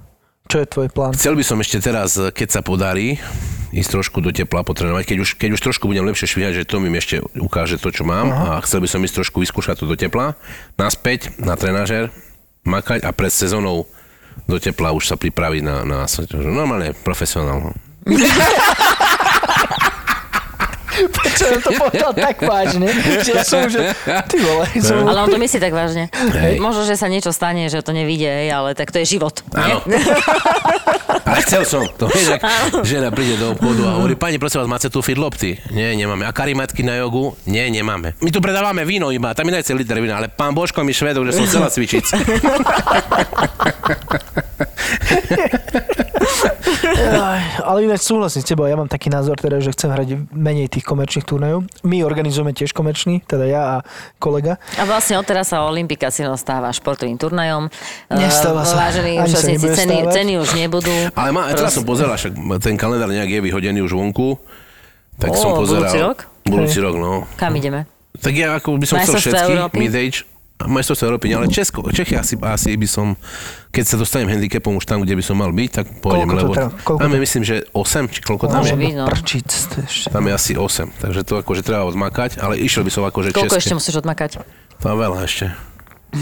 Čo je tvoj plán? Chcel by som ešte teraz, keď sa podarí, ísť trošku do tepla potrénovať, keď už, keď už trošku budem lepšie švíhať, že to mi ešte ukáže to, čo mám Aha. a chcel by som ísť trošku vyskúšať to do tepla, naspäť na trenažer, makať a pred sezónou do tepla už sa pripraviť na, na normálne profesionálno. [laughs] Som to povedal tak vážne? Že ja som už... Ty vole, som... Ale on to myslí tak vážne. Hej. Možno, že sa niečo stane, že to nevidie, ale tak to je život. Áno. [laughs] Ale chcel som. To vieš, ak žena príde do obchodu a hovorí, pani, prosím vás, máte tu fit lopty? Nie, nemáme. A karimatky na jogu? Nie, nemáme. My tu predávame víno iba, tam mi dajte liter vína, ale pán Božko mi švedol, že som chcela cvičiť. [laughs] Ale ináč súhlasím s tebou, ja mám taký názor teda, že chcem hrať menej tých komerčných turnajov. My organizujeme tiež komerčný, teda ja a kolega. A vlastne odteraz sa Olympika Casino stáva športovým turnajom. Nestáva sa. Vážení účastníci, ceny, ceny už nebudú. Ale má, teraz som pozeral, však ten kalendár nejak je vyhodený už vonku. Tak Ó, som pozeral. budúci rok? Budúci rok, no. Kam ideme? Tak ja ako by som chcel všetky, mid-age, majstrovstvá Európy, ale Česko, Čechy asi, asi by som, keď sa dostanem handicapom už tam, kde by som mal byť, tak pôjdem, Koľko lebo? Koľko tam je myslím, že 8, či koľko tam je? no. Prčic, Tam je asi 8, takže to akože treba odmakať, ale išiel by som akože Koľko české. ešte musíš odmakať? Tam veľa ešte. [laughs]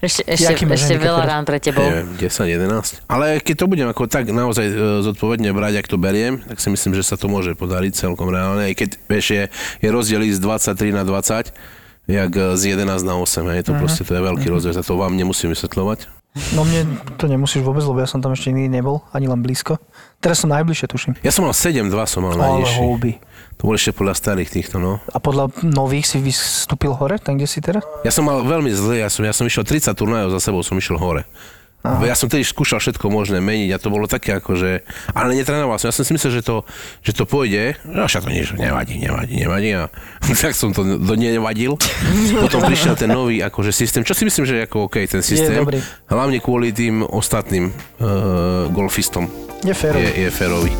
Ešte, ešte, Jaký ešte veľa rán pre tebou. Neviem, 10, 11. Ale keď to budem ako tak naozaj e, zodpovedne brať, ak to beriem, tak si myslím, že sa to môže podariť celkom reálne. Aj keď, vieš, je, je rozdiel ísť z 23 na 20, jak e, z 11 na 8. Je to proste, to je veľký rozdiel, za to vám nemusím vysvetľovať. No mne to nemusíš vôbec, lebo ja som tam ešte nikdy nebol, ani len blízko. Teraz som najbližšie, tuším. Ja som mal 7-2, som mal Ale najnižší. houby. To boli ešte podľa starých týchto, no. A podľa nových si vystúpil hore, tam kde si teraz? Ja som mal veľmi zle, ja som, ja som išiel 30 turnajov za sebou, som išiel hore. Aha. Ja som tedy skúšal všetko možné meniť a to bolo také ako, že... Ale netrénoval som. Ja som si myslel, že to, že to pôjde. No však to nič, nevadí, nevadí, nevadí. A [laughs] tak som to do nevadil. [laughs] Potom prišiel ten nový akože systém, čo si myslím, že je ako OK ten systém. dobrý. Hlavne kvôli tým ostatným uh, golfistom. Je fér. Je, je férový.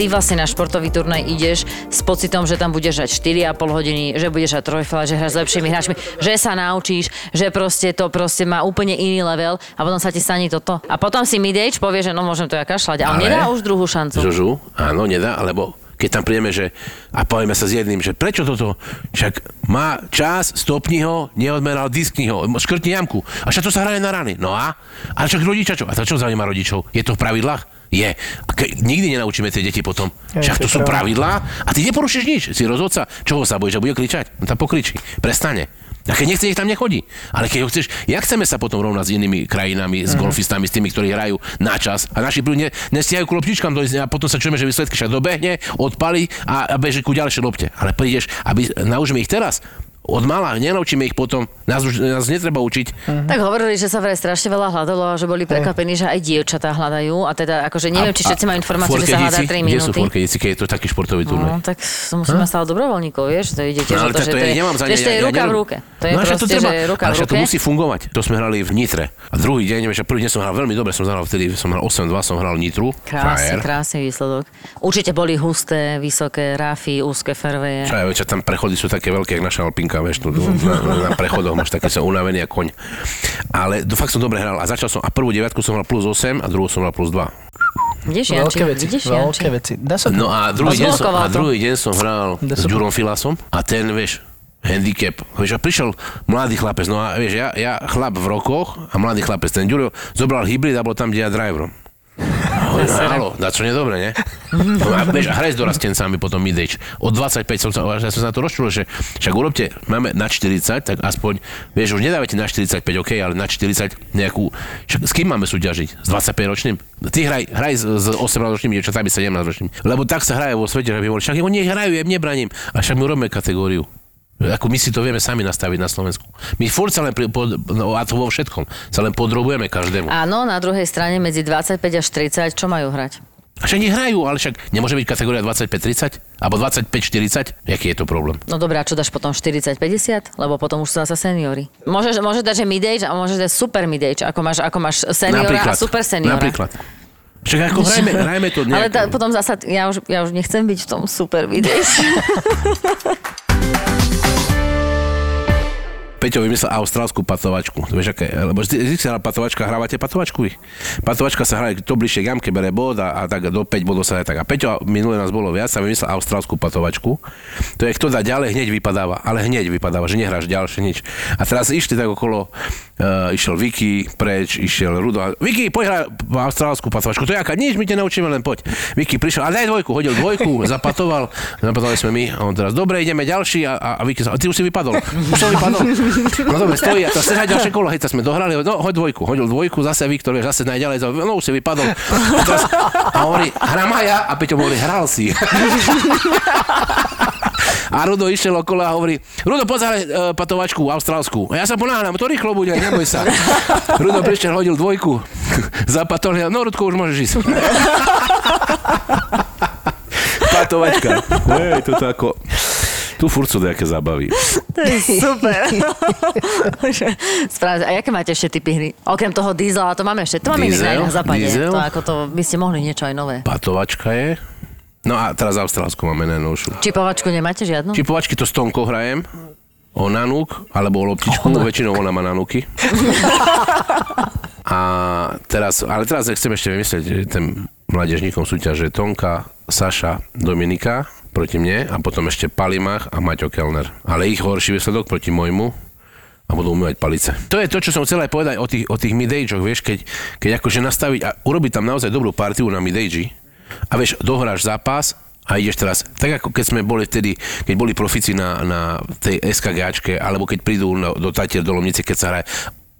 Ty vlastne na športový turnaj ideš s pocitom, že tam budeš hrať 4,5 hodiny, že budeš hrať trojfala, že hráš s lepšími hráčmi, že sa naučíš, že proste to proste má úplne iný level a potom sa ti stane toto. A potom si midage povie, že no môžem to ja kašľať, ale, Ale- nedá už druhú šancu. Žužu, áno, nedá, alebo keď tam prídeme, že a povieme sa s jedným, že prečo toto? Však má čas, stopni ho, neodmeral, diskni ho, škrtni jamku. A však to sa hraje na rany. No a? A však rodiča čo? A to čo zaujíma rodičov? Je to v pravidlách? Je. A ke, nikdy nenaučíme tie deti potom. Hej, Však to sú pravidlá a ty neporušíš nič. Si rozhodca. Čoho sa bojíš? Že bude kričať? No tam pokričí. Prestane. A keď nechce, nech tam nechodí. Ale keď ho chceš, jak chceme sa potom rovnať s inými krajinami, s golfistami, s tými, ktorí hrajú na čas a naši ne, nestihajú ku loptičkám a potom sa čujeme, že výsledky však dobehne, odpali a, a beží ku ďalšej lopte. Ale prídeš, aby naučíme ich teraz od mala, nenaučíme ich potom, nás, už, nás netreba učiť. Tak hovorili, že sa vraj strašne veľa hľadalo a že boli prekvapení, že aj dievčatá hľadajú. A teda, akože neviem, či všetci majú informáciu, že sa hľadá 3 Kde sú minúty. forkedici, keď je to taký športový turnaj? No, tak to musíme stať dobrovoľníkov, vieš, to ide tiež No, o ale to, to to je, je, nemám za ne, vieš, to je ruka v ruke. To je no, proste, treba, že ruka ale v však to ruke. musí fungovať. To sme hrali v Nitre. A druhý deň, neviem, že prvý deň som hral veľmi dobre, som zahral vtedy, som hral 8-2, som hral Nitru. Krásny, krásny výsledok. Určite boli husté, vysoké rafy, úzke ferveje. Čo tam prechody sú také veľké, jak naša alpinka, vieš, tu, tu na, na prechodoch máš taký som unavený ako koň. Ale to fakt som dobre hral a začal som, a prvú deviatku som hral plus 8 a druhú som hral plus 2. Vidíš, Janči, Veľké veci, vidíš, veľké veci. Dá sa to. No a druhý, deň som, a druhý deň som hral s. Ďurom Filasom a ten, vieš, handicap. Vieš, a prišiel mladý chlapec, no a vieš, ja, ja chlap v rokoch a mladý chlapec, ten Ďuro zobral hybrid a bol tam, kde ja driverom. Halo, dá čo nedobre, nie? No a a hraj s dorastencami potom midage. Od 25 som sa, ja som sa na to rozčulil, že však urobte, máme na 40, tak aspoň, vieš, už nedávajte na 45, OK, ale na 40 nejakú, však s kým máme súťažiť? S 25 ročným? Ty hraj, hraj s, s 18 ročnými dievčatami, 17 ročnými. Lebo tak sa hraje vo svete, že by boli, však oni hrajú, ja im nebraním. A však my urobíme kategóriu. Ako my si to vieme sami nastaviť na Slovensku. My furt sa len, pri, pod, no, a to vo všetkom, sa len podrobujeme každému. Áno, na druhej strane medzi 25 až 30, čo majú hrať? A však nech hrajú, ale však nemôže byť kategória 25-30? Alebo 25-40? Jaký je to problém? No dobré, a čo dáš potom 40-50? Lebo potom už sú zase seniory. Môžeš, môžeš dať, že mid-age a môžeš dať super mid-age, ako máš, ako máš seniora a super seniora. Napríklad. Však ako hrajme, hrajme to Ale nejak. tá, potom zasa, ja už, ja už nechcem byť v tom super mid-age. [laughs] Peťo vymyslel austrálskú patovačku. To vieš, aké, lebo vždy, vždy sa hrá patovačka, hrávate patovačku? Patovačka sa hrá, to bližšie k jamke bere bod a, a, tak do 5 bodov sa hraje tak. A Peťo, minulé nás bolo viac, sa vymyslel austrálskú patovačku. To je, kto dá ďalej, hneď vypadáva. Ale hneď vypadáva, že nehráš ďalšie nič. A teraz išli tak okolo, uh, išiel Vicky preč, išiel Rudo. Vicky, poď hrať austrálskú patovačku. To je aká, nič, my ťa naučíme, len poď. Vicky prišiel, a daj dvojku, hodil dvojku, [laughs] zapatoval, zapatovali sme my. A on teraz, dobre, ideme ďalší a, a, a Vicky sa, ty už si vypadol. Už som vypadol. No dobre, stojí a to chceš ďalšie kolo, hej, sme dohrali, no hoď dvojku, hodil dvojku, zase Viktor, vieš, zase najďalej, no už si vypadol. A, teraz, a hovorí, hram aj a Peťo hovorí, hral si. A Rudo išiel okolo a hovorí, Rudo, pozeraj uh, patovačku austrálsku. A ja sa ponáhľam, to rýchlo bude, neboj sa. Rudo prišiel, hodil dvojku, [laughs] zapatol, ja, no Rudko, už môžeš ísť. Patovačka. Hej, toto ako... Tu furt sú nejaké zábavy. [laughs] to je super. [laughs] Správne. A aké máte ešte typy hry? Okrem toho diesela, to máme ešte, to máme Diesel? na západe. Diesel? To ako to, by ste mohli niečo aj nové. Patovačka je. No a teraz austrálsku máme najnovšiu. Čipovačku nemáte žiadnu? Čipovačky to s Tonkou hrajem. O nanúk, alebo o loptičku, väčšinou ona má nanúky. [laughs] A teraz, ale teraz chcem ešte vymyslieť že ten mládežníkom súťaž, že Tonka, Saša, Dominika proti mne a potom ešte Palimach a Maťo Kellner. Ale ich horší výsledok proti môjmu a budú umývať palice. To je to, čo som chcel aj povedať o tých, o tých midagech, vieš, keď, keď akože nastaviť a urobiť tam naozaj dobrú partiu na midage a vieš, dohráš zápas a ideš teraz, tak ako keď sme boli vtedy, keď boli profici na, na tej SKGčke, alebo keď prídu na, do Tatier, do Lomnice, keď sa hraje,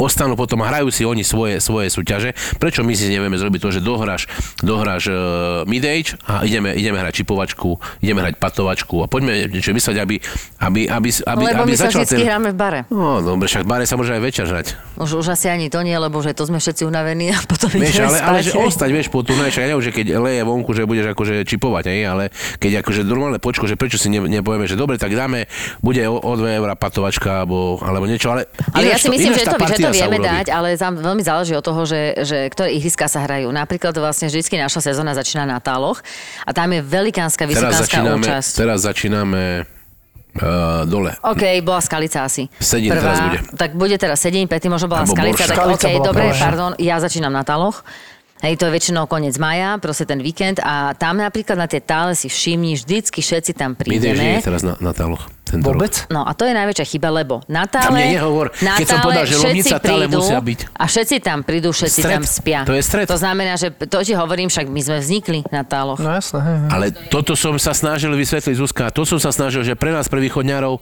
ostanú potom a hrajú si oni svoje, svoje súťaže. Prečo my si nevieme zrobiť to, že dohráš, dohráš uh, midage a ideme, ideme hrať čipovačku, ideme hrať patovačku a poďme niečo mysleť, aby, aby, aby, aby, Lebo aby my sa začal vždy hráme v bare. No, dobre, však v bare sa môže aj večer hrať. Už, už asi ani to nie, lebo že to sme všetci unavení a potom Vieš, ale, ale že ostať, vieš, po turnaji, však ja že keď leje vonku, že budeš akože čipovať, hej, ale keď akože normálne počko, že prečo si ne, nepovieme, že dobre, tak dáme, bude o, o 2 eurá patovačka, alebo, alebo niečo, ale... Ale ja si myslím, ináč že to, že to vieme dať, ale zám, veľmi záleží od toho, že, že ktoré ihriska sa hrajú. Napríklad vlastne vždycky naša sezóna začína na táloch a tam je velikánska, vysokánska účasť. teraz začíname uh, dole. OK, bola Skalica asi. Sedín teraz bude. Tak bude teraz Sedín, Pety možno bola Alebo Skalica, tak Skalica OK, dobre, prvá. pardon, ja začínam na Taloch. Hej, to je väčšinou koniec maja, proste ten víkend a tam napríklad na tie tále si všimni, vždycky všetci tam ideš prídeme. je teraz na, na táloch. Tento Vôbec? No a to je najväčšia chyba, lebo na tále, Tam nehovor. na Keď som tále povedal, že Lomnica, tále musia byť. A všetci tam prídu, všetci Stred. tam spia. To je stred. To znamená, že to ti hovorím, však my sme vznikli na táloch. No jasné, hej, hej. Ale toto som sa snažil vysvetliť, Zuzka, to som sa snažil, že pre nás, pre východňarov,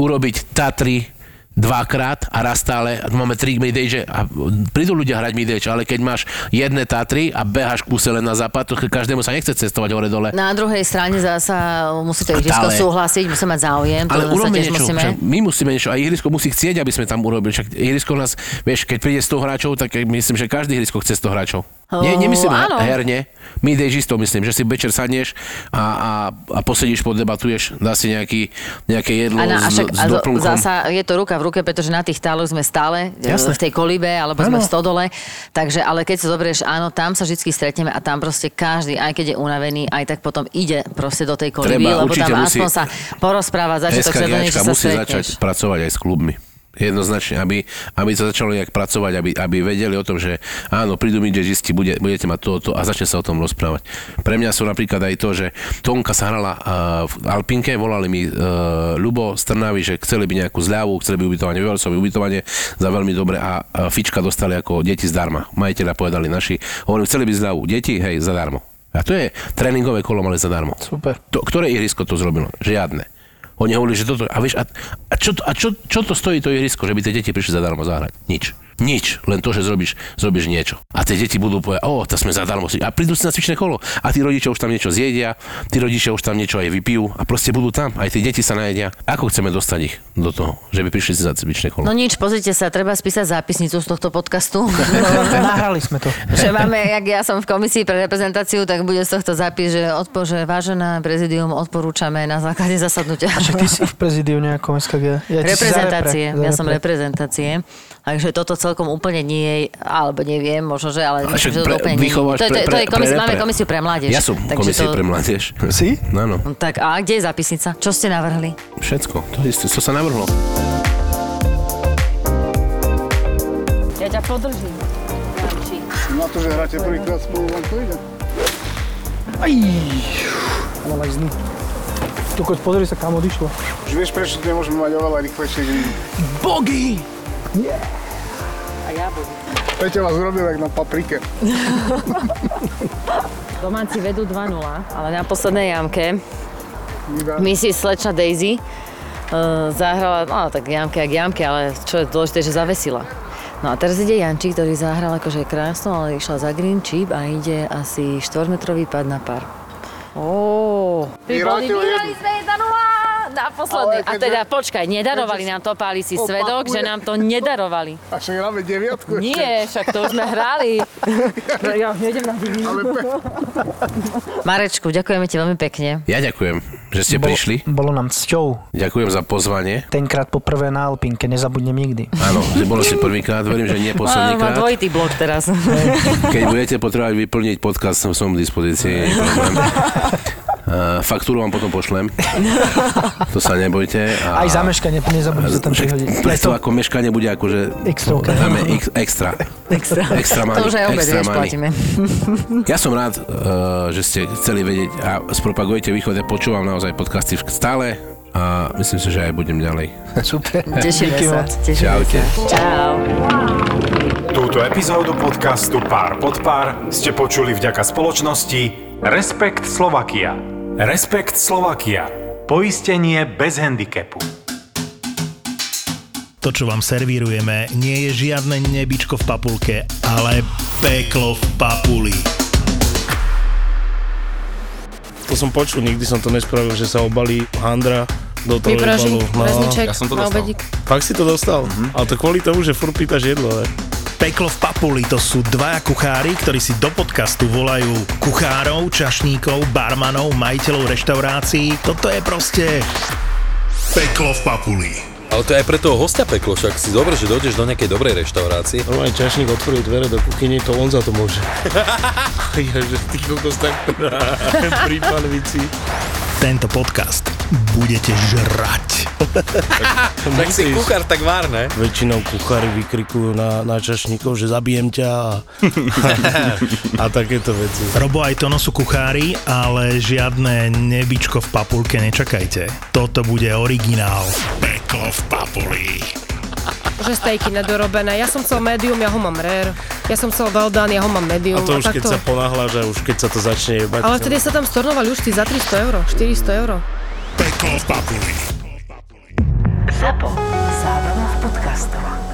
urobiť Tatry dvakrát a raz stále, a máme tri midage, a prídu ľudia hrať midage, ale keď máš jedné Tatry a beháš kuse len na západ, to každému sa nechce cestovať hore dole. Na druhej strane zasa musíte ihrisko súhlasiť, musí mať záujem, Ale urobme niečo, musíme. však my musíme niečo, a ihrisko musí chcieť, aby sme tam urobili. Však ihrisko nás, vieš, keď príde 100 hráčov, tak myslím, že každý ihrisko chce 100 hráčov. Nie, Oh, nemyslím áno. herne, my isto myslím, že si večer sadneš a, a, a posedíš, podebatuješ, dá si nejaký, nejaké jedlo A, na, a, s, však, s zo- doplnkom. zasa je to ruka v ruke, pretože na tých táloch sme stále e, Jasné. v tej kolibe, alebo sme Áno. v stodole. Takže, ale keď sa zoberieš, áno, tam sa vždy stretneme a tam proste každý, aj keď je unavený, aj tak potom ide proste do tej koliby, Treba, lebo tam musí- aspoň sa porozprávať, začiatok sa musí začať pracovať aj s klubmi. Jednoznačne, aby, aby sa začalo nejak pracovať, aby, aby vedeli o tom, že áno, prídu mi jazzisti, bude, budete mať toto a začne sa o tom rozprávať. Pre mňa sú napríklad aj to, že Tonka sa hrala uh, v Alpinke, volali mi uh, Ľubo z Trnavy, že chceli by nejakú zľavu, chceli by ubytovanie, vyvalcové ubytovanie za veľmi dobre a uh, Fička dostali ako deti zdarma. Majiteľa povedali naši, hovorím, chceli by zľavu, deti, hej, zadarmo. A to je tréningové kolo mali zadarmo. Super. To, ktoré ihrisko to zrobilo? Žiadne. Oni hovorili, že toto... A vieš, a, a, čo, a čo, čo to stojí to ihrisko, že by tie deti prišli zadarmo zahrať? Nič. Nič. Len to, že zrobíš, zrobíš niečo. A tie deti budú povedať, o, to sme zadarmo si. A prídu si na cvičné kolo. A tí rodičia už tam niečo zjedia, tí rodičia už tam niečo aj vypijú a proste budú tam. Aj tie deti sa najedia. Ako chceme dostať ich do toho, že by prišli si za cvičné kolo? No nič, pozrite sa, treba spísať zápisnicu z tohto podcastu. [laughs] Nahrali sme to. [laughs] že máme, jak ja som v komisii pre reprezentáciu, tak bude z tohto zápis, že, odpo, že vážené prezidium odporúčame na základe zasadnutia. Však ty si v prezidiu nejakom SKG. Ja, Reprezentácie, repre, za ja som repre. reprezentácie. Takže toto celkom úplne nie je, alebo neviem, možno, že, ale myslím, že to úplne nie je. To, je- to, to je pre- komis- pre máme komisiu pre mládež. Ja som takže komisie to- pre mládež. Si? Áno, No Tak a kde je zápisnica? Čo ste navrhli? všetko. To, isté, to sa navrhlo. Ja ťa podržím. Na to, že hráte prvýkrát spolu, vám to ide. Aj, mám aj znu. Tukot, pozri sa, kam odišlo. Už vieš, prečo nemôžeme mať oveľa rýchlejšie dní. Bogy! A ja budem. Peťo vás urobil jak na paprike. [laughs] Domáci vedú 2-0, ale na poslednej jamke my si slečna Daisy uh, zahrala, no tak jamke jak jamke, ale čo je dôležité, že zavesila. No a teraz ide Janči, ktorý zahral akože krásno, ale išla za green chip a ide asi 4-metrový pad na pár. Ó, Vyhráte o vyhrali sme 1-0 na poslednej. Ale A teda počkaj, nedarovali nám to, páli si svedok, Opakuje. že nám to nedarovali. [laughs] A však hráme deviatku ešte. Nie, však to už sme hrali. Ja nejdem na [laughs] divinu. Ale pe- Marečku, ďakujeme ti veľmi pekne. Ja ďakujem, že ste prišli. Bolo nám cťou. Ďakujem za pozvanie. Tenkrát poprvé na Alpinke, nezabudnem nikdy. Áno, že bolo si prvýkrát, verím, že nie poslednýkrát. dvojitý blok teraz. Keď budete potrebovať vyplniť podcast, som, som k dispozícii, [laughs] Uh, faktúru vám potom pošlem. [laughs] To sa nebojte. A Aj zameškanie, nezabudnite tam prihodiť. Preto ako meškanie bude akože... Extrovka. Dáme ex, extra. Extra. Extra money. To už aj obed, extra vieš, money. platíme. [laughs] Ja som rád, uh, že ste chceli vedieť a spropagujete východ. Ja počúvam naozaj podcasty stále a myslím si, že aj budem ďalej. [laughs] Super. Tešíme sa. Tešíme Čaute. sa. Čau. Túto epizódu podcastu Pár pod pár ste počuli vďaka spoločnosti Respekt Slovakia. Respekt Slovakia. Poistenie bez handicapu. To, čo vám servírujeme, nie je žiadne nebičko v papulke, ale peklo v papuli. To som počul, nikdy som to nespravil, že sa obalí handra do toho Vypraží, obalu. rezniček ja som to dostal. obedík. Fakt si to dostal? Ale to kvôli tomu, že furt pýtaš jedlo, ne? Peklo v papuli to sú dvaja kuchári, ktorí si do podcastu volajú kuchárov, čašníkov, barmanov, majiteľov reštaurácií. Toto je proste peklo v papuli. Ale to je aj pre toho hostia peklo, však si dobre, že dojdeš do nejakej dobrej reštaurácie. Normálne čašník otvoril dvere do kuchyne, to on za to môže. [laughs] [laughs] ja, že ty kokos tak [laughs] panvici. Tento podcast budete žrať. [laughs] Tak si kuchár tak vár, ne? Väčšinou kuchári vykrikujú na, na čašníkov, že zabijem ťa a, [laughs] a takéto veci. Robo aj Tono sú kuchári, ale žiadne nebičko v papulke nečakajte. Toto bude originál. Peklo v papuli. Že stejky nedorobené. Ja som chcel medium, ja ho mám rare. Ja som chcel well done, ja ho mám medium. A to už keď takto. sa ponáhľaš a už keď sa to začne jebať. Ale vtedy sa tam stornovali už za 300 euro, 400 euro. Peklo v papuli. Zapo. Zábrná v podcastovách.